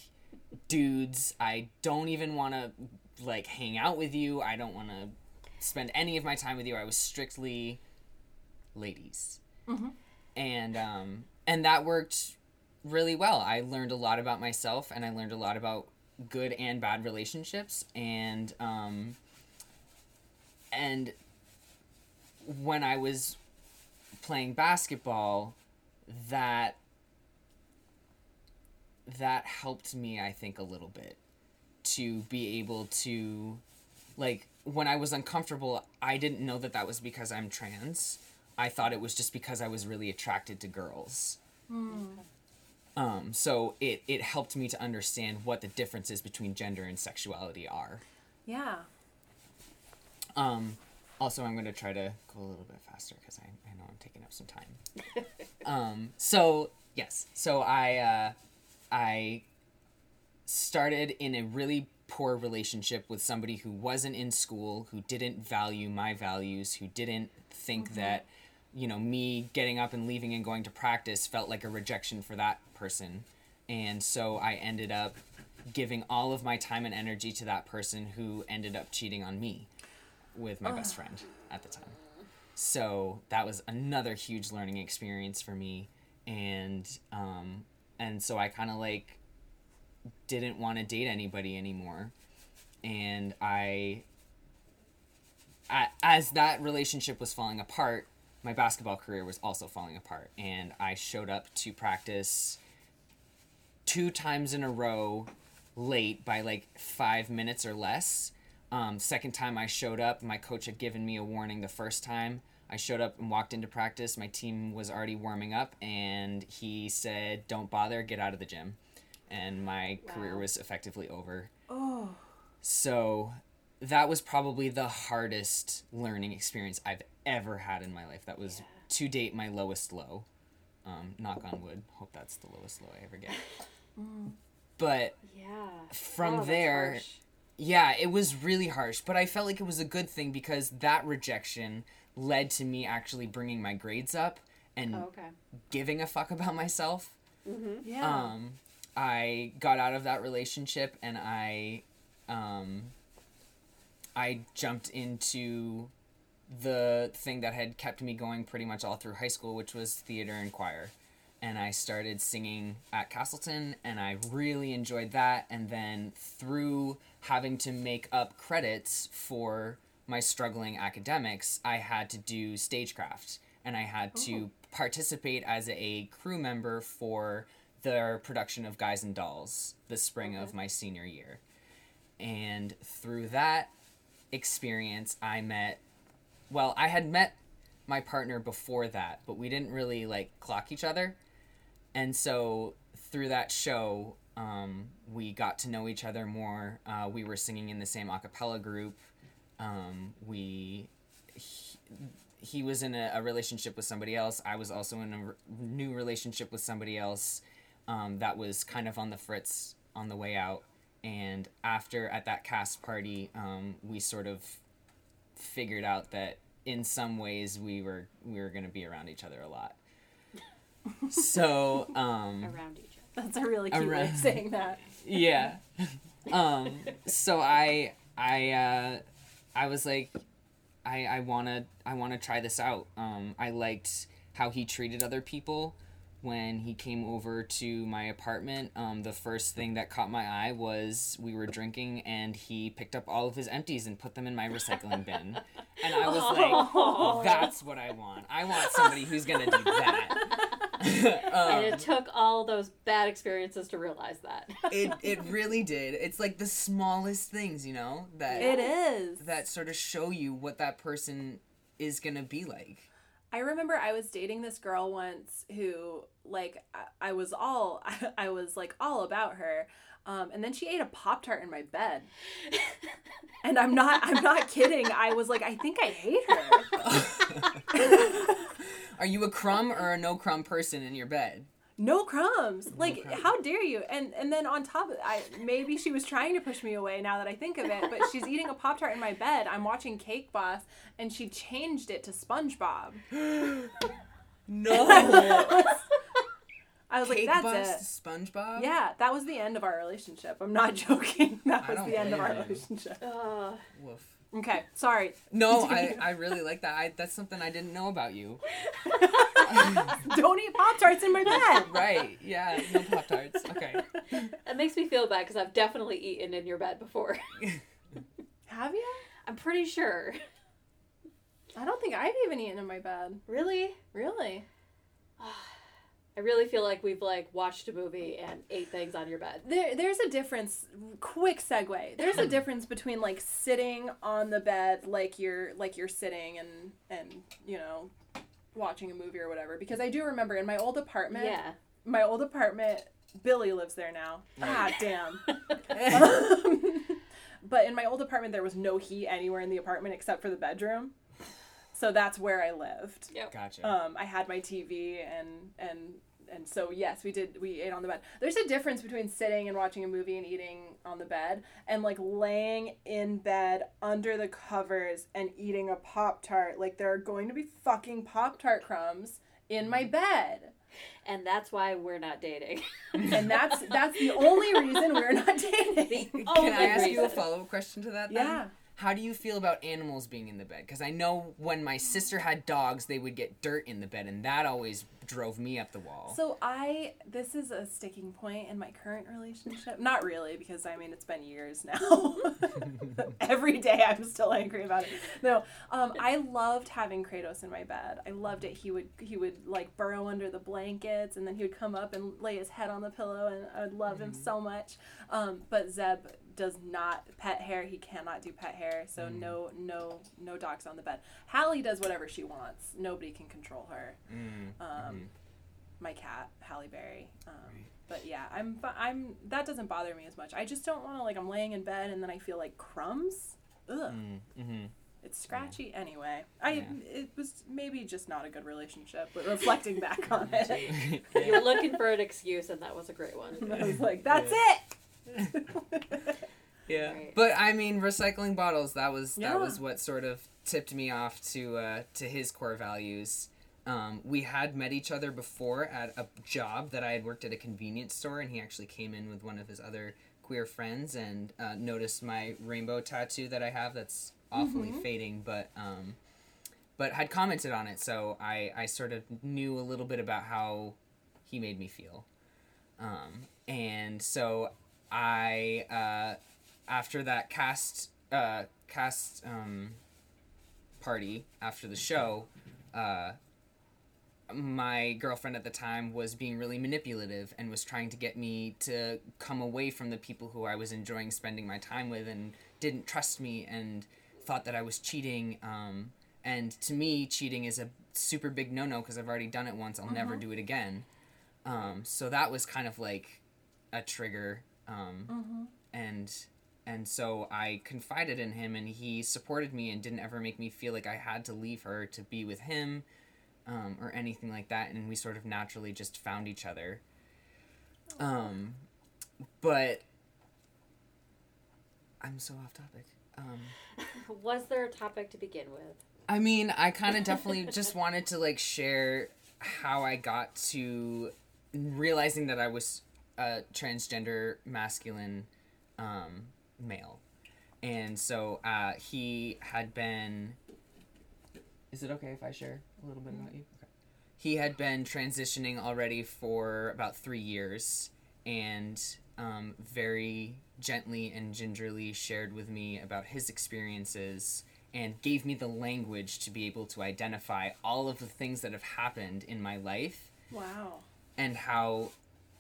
dudes. I don't even want to like hang out with you. I don't want to spend any of my time with you. I was strictly ladies. And um and that worked really well. I learned a lot about myself and I learned a lot about good and bad relationships and um and when I was playing basketball that that helped me I think a little bit to be able to like when I was uncomfortable I didn't know that that was because I'm trans. I thought it was just because I was really attracted to girls. Um, so it, it helped me to understand what the differences between gender and sexuality are. Yeah. Um, also, I'm going to try to go a little bit faster because I, I know I'm taking up some time. um, so, yes. So I, uh, I started in a really poor relationship with somebody who wasn't in school, who didn't value my values, who didn't think that, you know, me getting up and leaving and going to practice felt like a rejection for that person. And so I ended up giving all of my time and energy to that person who ended up cheating on me with my best friend at the time. So that was another huge learning experience for me. And um, and so I kind of like didn't want to date anybody anymore. And I, I, as that relationship was falling apart, my basketball career was also falling apart. And I showed up to practice two times in a row late by like five minutes or less. Um, second time I showed up, my coach had given me a warning the first time. I showed up and walked into practice. My team was already warming up, and he said, "Don't bother, get out of the gym." And my career was effectively over. Oh. So that was probably the hardest learning experience I've ever had in my life. That was Yeah. to date my lowest low. Um, knock on wood. Hope that's the lowest low I ever get. But Yeah. From Wow, that's there- harsh. yeah, it was really harsh, but I felt like it was a good thing because that rejection led to me actually bringing my grades up and Oh, okay. giving a fuck about myself. Yeah. Um, I got out of that relationship and I, um, I jumped into the thing that had kept me going pretty much all through high school, which was theater and choir. And I started singing at Castleton, and I really enjoyed that. And then through having to make up credits for my struggling academics, I had to do stagecraft, and I had to oh. participate as a crew member for their production of Guys and Dolls the spring of my senior year. And through that experience, I met, well, I had met my partner before that, but we didn't really like clock each other. And so through that show, um, we got to know each other more. Uh, we were singing in the same a cappella group. Um, we, he, he was in a, a relationship with somebody else. I was also in a r- new relationship with somebody else um, that was kind of on the fritz on the way out. And after at that cast party, um, we sort of figured out that in some ways we were we were going to be around each other a lot. So um, Around each other. That's a really cute way of saying that. yeah. Um, so I I uh, I was like, I I wanna I wanna try this out. Um, I liked how he treated other people when he came over to my apartment. Um, the first thing that caught my eye was we were drinking and he picked up all of his empties and put them in my recycling bin, and I was like, that's what I want. I want somebody who's gonna do that. Um, and it took all those bad experiences to realize that. it it really did. It's like the smallest things, you know, that It is. that sort of show you what that person is gonna be like. I remember I was dating this girl once who, like, I, I was all, I, was like all about her. Um, and then she ate a Pop Tart in my bed. And I'm not, I'm not kidding. I was like, I think I hate her. Are you a crumb or a no crumb person in your bed? No crumbs. Like, crumbs. how dare you? And and then on top of I maybe she was trying to push me away now that I think of it, but she's eating a Pop Tart in my bed. I'm watching Cake Boss and she changed it to SpongeBob. No. I was like, that's Boss it. SpongeBob. Yeah, that was the end of our relationship. I'm not joking. That was the end of our relationship. Uh, Woof. Okay, sorry. No, I, I really like that. I, that's something I didn't know about you. Don't eat Pop Tarts in my bed. Right? Yeah. No pop tarts. Okay. it makes me feel bad because I've definitely eaten in your bed before. Have you? I'm pretty sure. I don't think I've even eaten in my bed. Really? Really? Ah, I really feel like we've like watched a movie and ate things on your bed. There, there's a difference. Quick segue. There's a difference between like sitting on the bed, like you're like you're sitting and and you know, watching a movie or whatever. Because I do remember in my old apartment, Yeah. my old apartment, Billy lives there now. Ah, damn. but in my old apartment, there was no heat anywhere in the apartment except for the bedroom. So that's where I lived. Yep. Gotcha. Um, I had my TV and and and so yes, we did. We ate on the bed. There's a difference between sitting and watching a movie and eating on the bed, and like laying in bed under the covers and eating a pop tart. Like there are going to be fucking pop tart crumbs in my bed, And that's why we're not dating. and that's that's the only reason we're not dating. Can only I ask you a follow up question to that? Then? Yeah. How do you feel about animals being in the bed? Because I know when my sister had dogs, they would get dirt in the bed, and that always drove me up the wall. So I this is a sticking point in my current relationship. Not really because I mean it's been years now. Every day I'm still angry about it. No, um, I loved having Kratos in my bed. I loved it. He would he would like burrow under the blankets and then he would come up and lay his head on the pillow and I would love him so much. Um, but Zeb does not pet hair. He cannot do pet hair. So no no no dogs on the bed. Halle does whatever she wants. Nobody can control her Mm, um, my cat Halle Berry. Um, But yeah, I'm I'm that doesn't bother me as much. I just don't want to like I'm laying in bed and then I feel like crumbs. Ugh, mm, mm-hmm. it's scratchy. Anyway, I Yeah. it was maybe just not a good relationship. But reflecting back on it, You were looking for an excuse, and that was a great one. I was like, that's it. Yeah. Right. But I mean, recycling bottles. That was Yeah. that was what sort of tipped me off to uh, to his core values. Um, we had met each other before at a job that I had worked at a convenience store, and he actually came in with one of his other queer friends and uh, noticed my rainbow tattoo that I have. That's awfully fading, but um, but had commented on it, so I I sort of knew a little bit about how he made me feel. Um, and so I uh, after that cast uh, cast um, party after the show, uh, my girlfriend at the time was being really manipulative and was trying to get me to come away from the people who I was enjoying spending my time with and didn't trust me and thought that I was cheating. Um, and to me, cheating is a super big no no because I've already done it once. I'll never do it again. Um, so that was kind of like a trigger. Um, and and so I confided in him, and he supported me and didn't ever make me feel like I had to leave her to be with him, um, or anything like that. And we sort of naturally just found each other. Um, but I'm so off topic. Um, Was there a topic to begin with? I mean, I kind of definitely just wanted to like share how I got to realizing that I was a transgender masculine um, male. And so uh, he had been. Is it okay if I share a little bit about you? Okay. He had been transitioning already for about three years and um, very gently and gingerly shared with me about his experiences and gave me the language to be able to identify all of the things that have happened in my life Wow. and how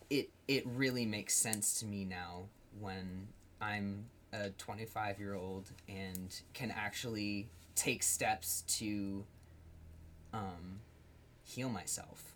it it really makes sense to me now when I'm a 25 year old and can actually take steps to um, heal myself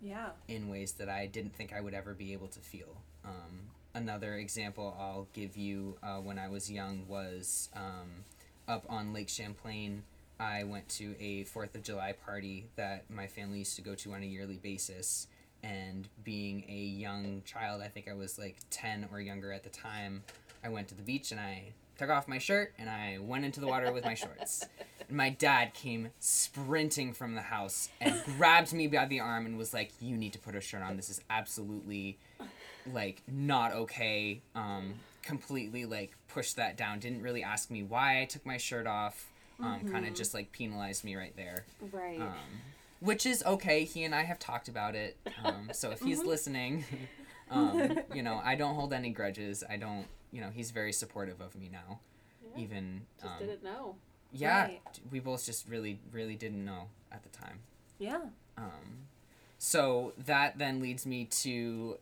Yeah. in ways that I didn't think I would ever be able to feel. Um, another example I'll give you uh, when I was young was um, up on Lake Champlain. I went to a Fourth of July party that my family used to go to on a yearly basis. And being a young child, I think I was like 10 or younger at the time, I went to the beach and I took off my shirt and I went into the water with my shorts. And my dad came sprinting from the house and grabbed me by the arm and was like, "You need to put a shirt on. This is absolutely like not okay." Um, completely like pushed that down. Didn't really ask me why I took my shirt off. Um, kind of just like penalized me right there. Right. Um, which is okay. He and I have talked about it. Um, so if he's listening, um, you know, I don't hold any grudges. I don't, you know, he's very supportive of me now. Yeah. Even, Just um, didn't know. yeah, Right. we both just really, really didn't know at the time. Yeah. Um, so that then leads me to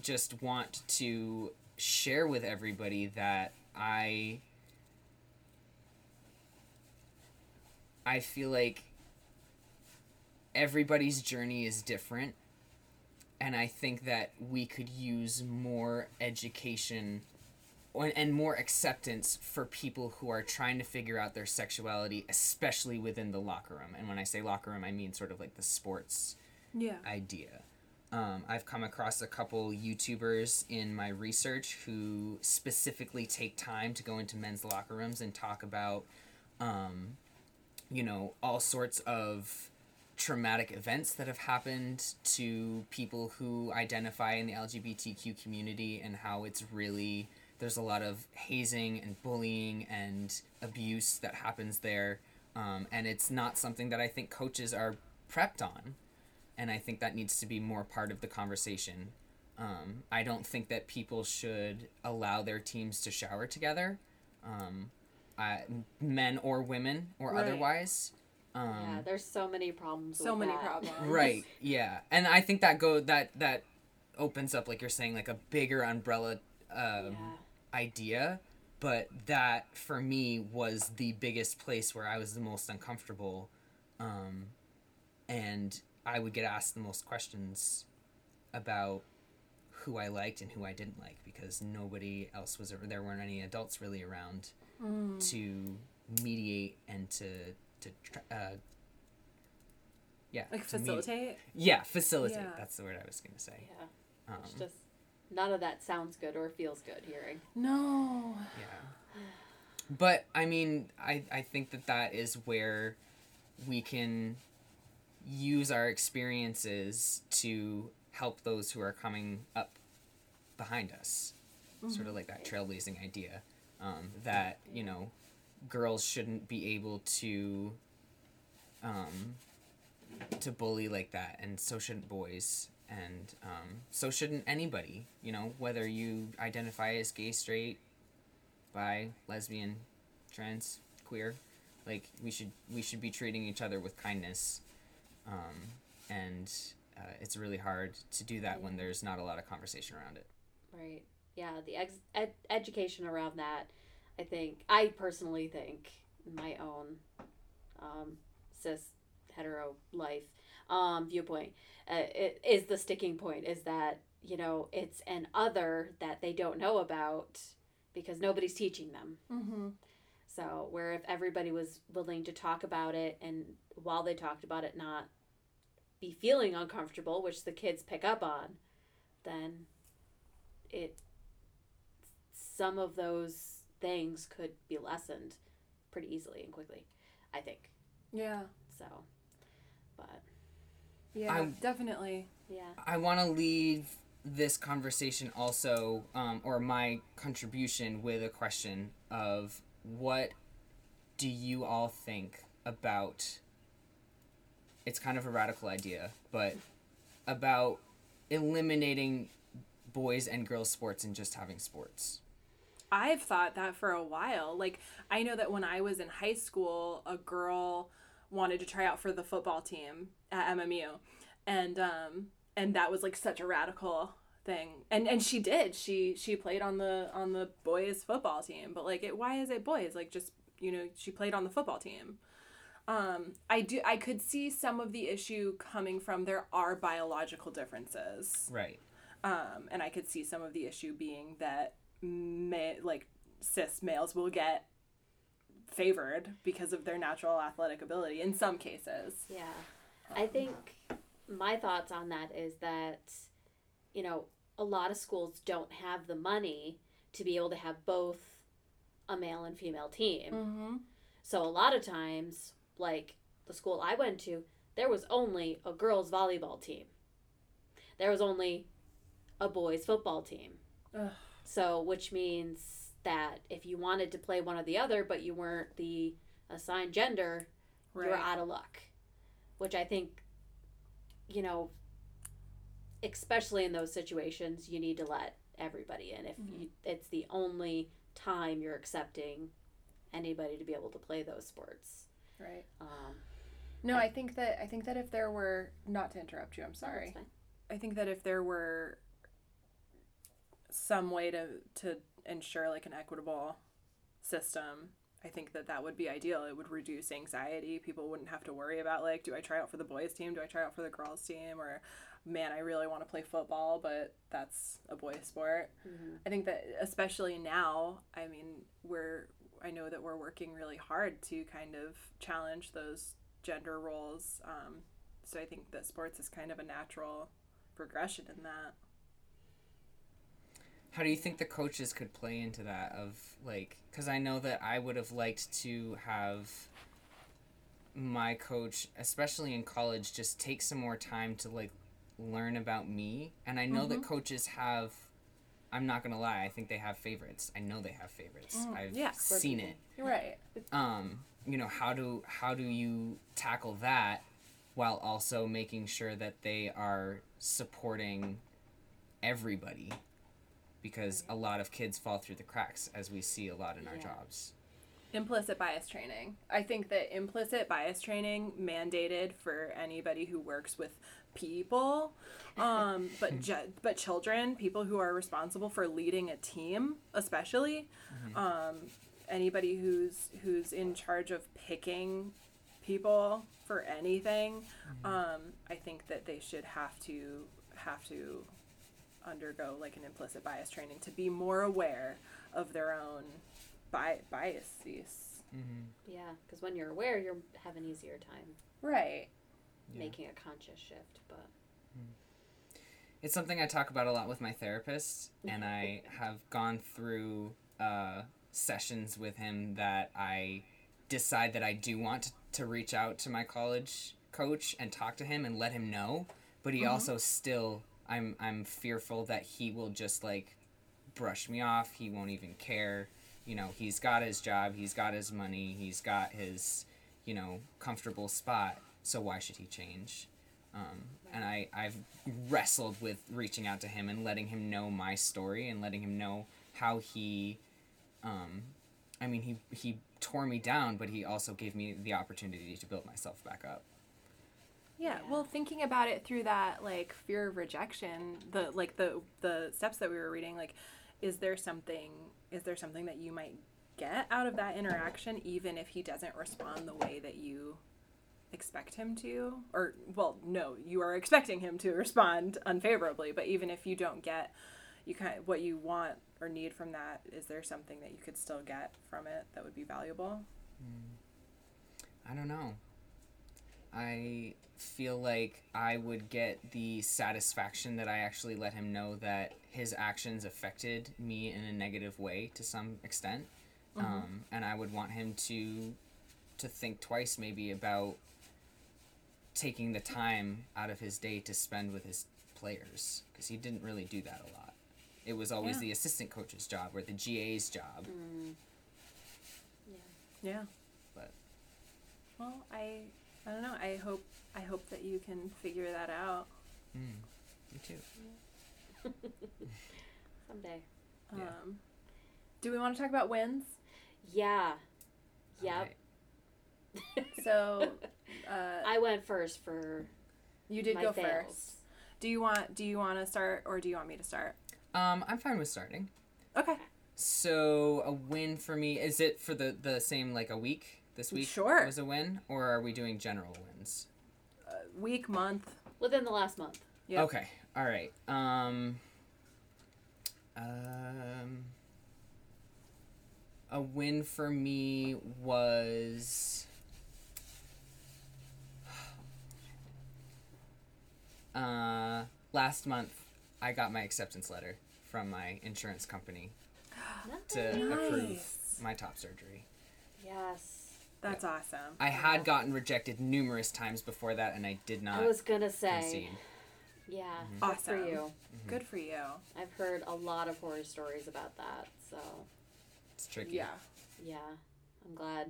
just want to share with everybody that I I feel like everybody's journey is different and I think that we could use more education and more acceptance for people who are trying to figure out their sexuality, especially within the locker room. And when I say locker room, I mean sort of like the sports Yeah. idea. Um, I've come across a couple YouTubers in my research who specifically take time to go into men's locker rooms and talk about, um, you know, all sorts of traumatic events that have happened to people who identify in the LGBTQ community and how it's really there's a lot of hazing and bullying and abuse that happens there um, and it's not something that I think coaches are prepped on and I think that needs to be more part of the conversation. Um, I don't think that people should allow their teams to shower together, um, I, men or women or Right. otherwise. Yeah, Um, there's so many problems. So with many that. problems. right. Yeah, and I think that go that that opens up like you're saying like a bigger umbrella um, Yeah. idea. But that for me was the biggest place where I was the most uncomfortable, um, and I would get asked the most questions about who I liked and who I didn't like because nobody else was there weren't any adults really around Mm. to mediate and to to tr- uh, yeah Like to medi- facilitate. yeah facilitate Yeah. that's the word I was gonna say Yeah, um, it's just none of that sounds good or feels good hearing. No. yeah but I mean I I think that that is where we can use our experiences to help those who are coming up behind us sort of like that trailblazing idea um, that you know girls shouldn't be able to um, to bully like that and so shouldn't boys and um, so shouldn't anybody you know whether you identify as gay straight bi lesbian trans queer like we should we should be treating each other with kindness um, and uh, it's really hard to do that when there's not a lot of conversation around it Right. Yeah, the ex- ed- education around that, I think, I personally think, my own um, cis hetero life um, viewpoint, uh, it is the sticking point is that, you know, it's an other that they don't know about because nobody's teaching them. Mm-hmm. So, where if everybody was willing to talk about it and while they talked about it, not be feeling uncomfortable, which the kids pick up on, then it some of those things could be lessened pretty easily and quickly, I think. Yeah. So, but Yeah. I'm- definitely. yeah, I want to leave this conversation also, um, or my contribution, with a question of what do you all think about? It's kind of a radical idea, but about eliminating boys and girls sports and just having sports. I've thought that for a while. Like, I know that when I was in high school, a girl wanted to try out for the football team at MMU, and um, and that was like such a radical thing. And and she did. She she played on the on the boys football team. But like, it why is it boys? Like, just you know, she played on the football team. Um, I do. I could see some of the issue coming from there are biological differences Right. um, and I could see some of the issue being that ma- like cis males will get favored because of their natural athletic ability in some cases. yeah. I think my thoughts on that is that, you know, a lot of schools don't have the money to be able to have both a male and female team. Mm-hmm. So a lot of times, like the school I went to, there was only a girls volleyball team. There was only a boys football team. Ugh. So which means that if you wanted to play one or the other, but you weren't the assigned gender, you were out of luck. Which I think, you know, especially in those situations, you need to let everybody in. If you, it's the only time you're accepting anybody to be able to play those sports. Right. Um, No, I think that I think that if there were not to interrupt you, I'm sorry. I think that if there were some way to to ensure like an equitable system, I think that that would be ideal. It would reduce anxiety. People wouldn't have to worry about like, do I try out for the boys team? Do I try out for the girls team? Or, man, I really want to play football, but that's a boy sport. Mhm. I think that especially now, I mean, we're I know that we're working really hard to kind of challenge those gender roles. Um, so I think that sports is kind of a natural progression in that. How do you think the coaches could play into that? Of like, because I know that I would have liked to have my coach, especially in college, just take some more time to like learn about me. And I know that coaches have. I'm not gonna lie. I think they have favorites. I know they have favorites. I've yeah. seen it. Right. Um, you know how do how do you tackle that? while also making sure that they are supporting everybody because a lot of kids fall through the cracks as we see a lot in our Yeah. jobs. implicit bias training. I think that implicit bias training mandated for anybody who works with people, um, but ju- but children, people who are responsible for leading a team, especially um, anybody who's who's in charge of picking people for anything. Um, I think that they should have to have to undergo like an implicit bias training to be more aware of their own bi- biases. Mm-hmm. Yeah, because when you're aware, you have an easier time Right. Yeah. making a conscious shift. But mm-hmm. It's something I talk about a lot with my therapist, and I have gone through uh, sessions with him that I decide that I do want to, to reach out to my college coach and talk to him and let him know. But he mm-hmm. also still, I'm I'm fearful that he will just like brush me off. He won't even care. You know, he's got his job, he's got his money, he's got his, you know, comfortable spot. So why should he change? Um, and I, I've wrestled with reaching out to him and letting him know my story and letting him know how he, um, I mean, he, he tore me down, but he also gave me the opportunity to build myself back up. Yeah, Yeah. well, thinking about it through that like fear of rejection, the like the the steps that we were reading, like, is there something is there something that you might get out of that interaction, even if he doesn't respond the way that you expect him to? Or well, no, you are expecting him to respond unfavorably, but even if you don't get you kind of what you want or need from that, is there something that you could still get from it that would be valuable? Mm. I don't know. I feel like I would get the satisfaction that I actually let him know that his actions affected me in a negative way to some extent. Um, and I would want him to to think twice maybe about taking the time out of his day to spend with his players because he didn't really do that a lot. It was always Yeah. the assistant coach's job or the GA's job. Yeah. Yeah. But Well, I I don't know. I hope I hope that you can figure that out. mm, me too. someday. Yeah. Um, do we want to talk about wins? Yeah. Yep. Alright. So, uh, I went first for you did my go fails. first. Do you want Do you want to start or do you want me to start? Um, I'm fine with starting. Okay. So a win for me is it for the the same like a week this week Sure. was a win or are we doing general wins? Uh, week, month. Within the last month. Yep. Okay, all right. Um, um, a win for me was uh last month I got my acceptance letter from my insurance company to approve my top surgery. Yes. That's awesome. I had gotten rejected numerous times before that, and I did not I was gonna say. concede. Yeah. Mm-hmm. Good for you. Good for you. I've heard a lot of horror stories about that. So It's tricky. Yeah. yeah, I'm glad.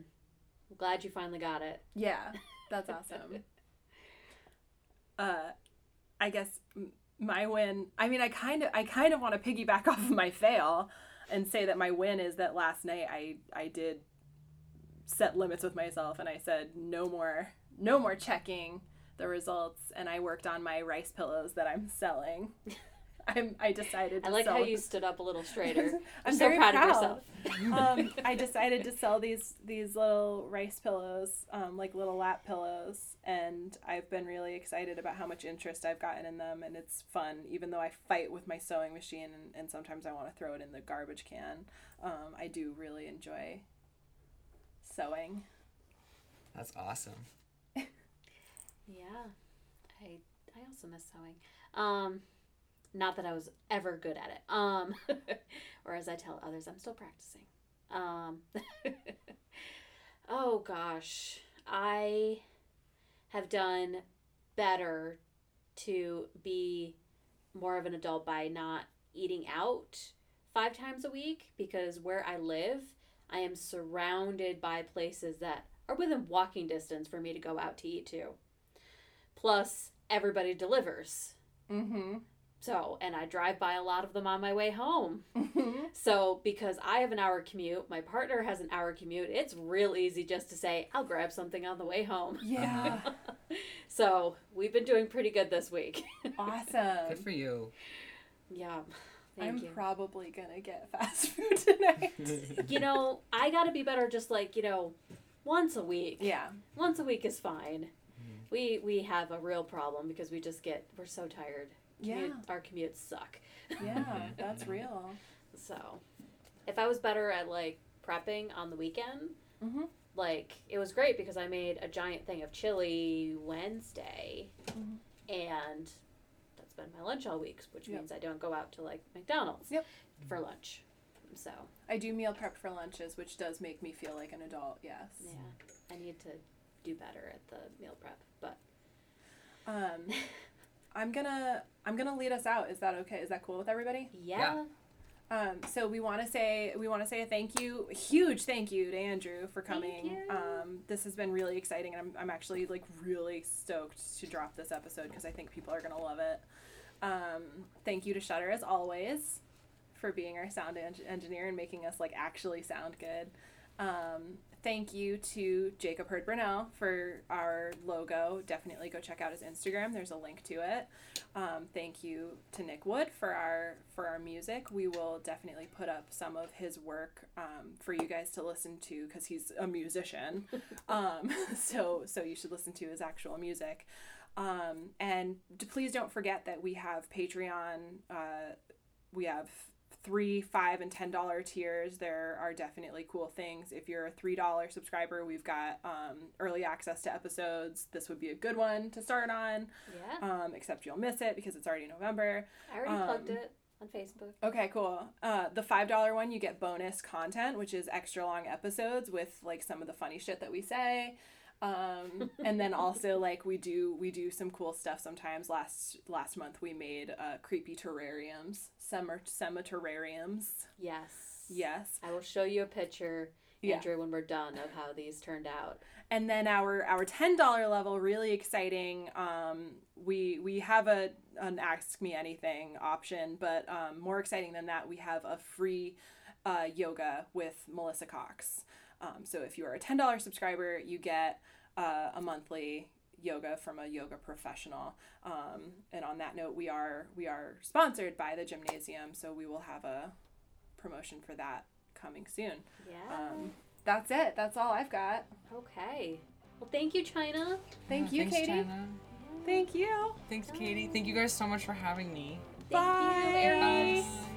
I'm glad you finally got it. Yeah. That's awesome. uh, I guess my win. I mean, I kind of I kind of want to piggyback off of my fail and say that my win is that last night I I did set limits with myself and I said no more no more checking the results and I worked on my rice pillows that I'm selling. I'm I decided to I like sell how you stood up a little straighter. I'm so proud, proud. of yourself. um, I decided to sell these these little rice pillows, um, like little lap pillows, and I've been really excited about how much interest I've gotten in them, and it's fun. Even though I fight with my sewing machine, and, and sometimes I want to throw it in the garbage can, um, I do really enjoy sewing. That's awesome. Yeah, I I also miss sewing. Um, not that I was ever good at it. Um, or as I tell others, I'm still practicing. Um, oh gosh, I have done better to be more of an adult by not eating out five times a week because where I live, I am surrounded by places that are within walking distance for me to go out to eat to. plus everybody delivers. Mm-hmm. So, and I drive by a lot of them on my way home. Mm-hmm. So, because I have an hour commute, my partner has an hour commute, it's real easy just to say, I'll grab something on the way home. Yeah. So, we've been doing pretty good this week. awesome. Good for you. yeah. Thank I'm you. probably gonna get fast food tonight. you know, I got to be better just like, you know, once a week. yeah. Once a week is fine. We we have a real problem because we just get we're so tired. Commute, Yeah. Our commutes suck. Yeah, that's real. So, if I was better at like prepping on the weekend, Mhm. like it was great because I made a giant thing of chili Wednesday, Mhm. and that's been my lunch all week, which Yep. means I don't go out to like McDonald's Yep. for lunch. So I do meal prep for lunches, which does make me feel like an adult. Yes. yeah, I need to do better at the meal prep, but Um, I'm gonna I'm gonna lead us out. Is that okay? Is that cool with everybody? yeah. Um, so we want to say we want to say a thank you, a huge thank you to Andrew for coming. you. Um, this has been really exciting, and I'm, I'm actually like really stoked to drop this episode because I think people are gonna love it. Um, thank you to Shutter as always for being our sound en- engineer and making us like actually sound good. Um, thank you to Jacob Hurd Brunel for our logo. Definitely go check out his Instagram. There's a link to it. Um, thank you to Nick Wood for our for our music. We will definitely put up some of his work um, for you guys to listen to because he's a musician. um, so so you should listen to his actual music. Um, and please don't forget that we have Patreon. Uh, we have three, five, and ten dollar tiers. There are definitely cool things. If you're a three dollar subscriber, we've got um, early access to episodes. This would be a good one to start on. Yeah. Um, except you'll miss it because it's already November. I already plugged um, it on Facebook. Okay, cool. Uh, the five dollar one, you get bonus content, which is extra long episodes with like some of the funny shit that we say. Um, and then also like we do we do some cool stuff sometimes. Last last month we made uh, creepy terrariums, summer terrariums. Yes. Yes. I will show you a picture, Yeah. Andrew, when we're done of how these turned out. and then our our ten dollar level really exciting um we we have a an ask me anything option but um more exciting than that we have a free uh, yoga with melissa cox um, so if you are a ten dollar subscriber you get uh, a monthly yoga from a yoga professional um, and on that note we are we are sponsored by the gymnasium so we will have a promotion for that coming soon Yeah. um, that's it that's all i've got okay. Well, thank you, China. Thank you, Thanks, Katie. Jenna. Thank you. Thanks, Katie. Thank you guys so much for having me. Thank Bye. you, Erin. Bye.